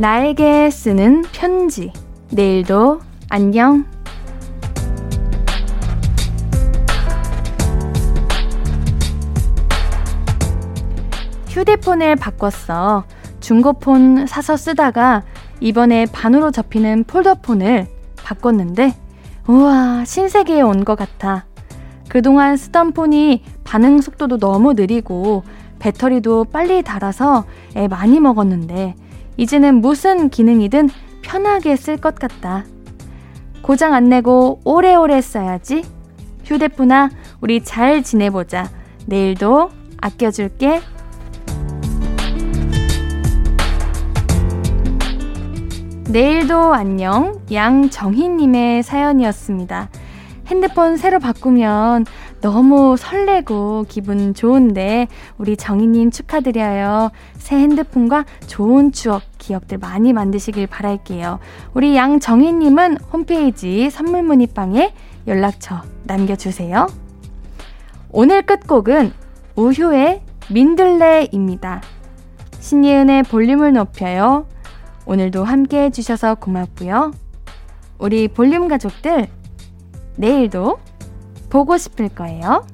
나에게 쓰는 편지. 내일도 안녕. 휴대폰을 바꿨어. 중고폰 사서 쓰다가 이번에 반으로 접히는 폴더폰을 바꿨는데, 우와, 신세계에 온 것 같아. 그동안 쓰던 폰이 반응 속도도 너무 느리고 배터리도 빨리 닳아서 애 많이 먹었는데, 이제는 무슨 기능이든 편하게 쓸 것 같다. 고장 안 내고 오래오래 써야지. 휴대폰아, 우리 잘 지내보자. 내일도 아껴줄게. 내일도 안녕. 양정희님의 사연이었습니다. 핸드폰 새로 바꾸면 너무 설레고 기분 좋은데 우리 정희님 축하드려요. 새 핸드폰과 좋은 추억, 기억들 많이 만드시길 바랄게요. 우리 양정희님은 홈페이지 선물 문의방에 연락처 남겨주세요. 오늘 끝곡은 우효의 민들레입니다. 신예은의 볼륨을 높여요. 오늘도 함께 해주셔서 고맙고요. 우리 볼륨 가족들, 내일도 보고 싶을 거예요.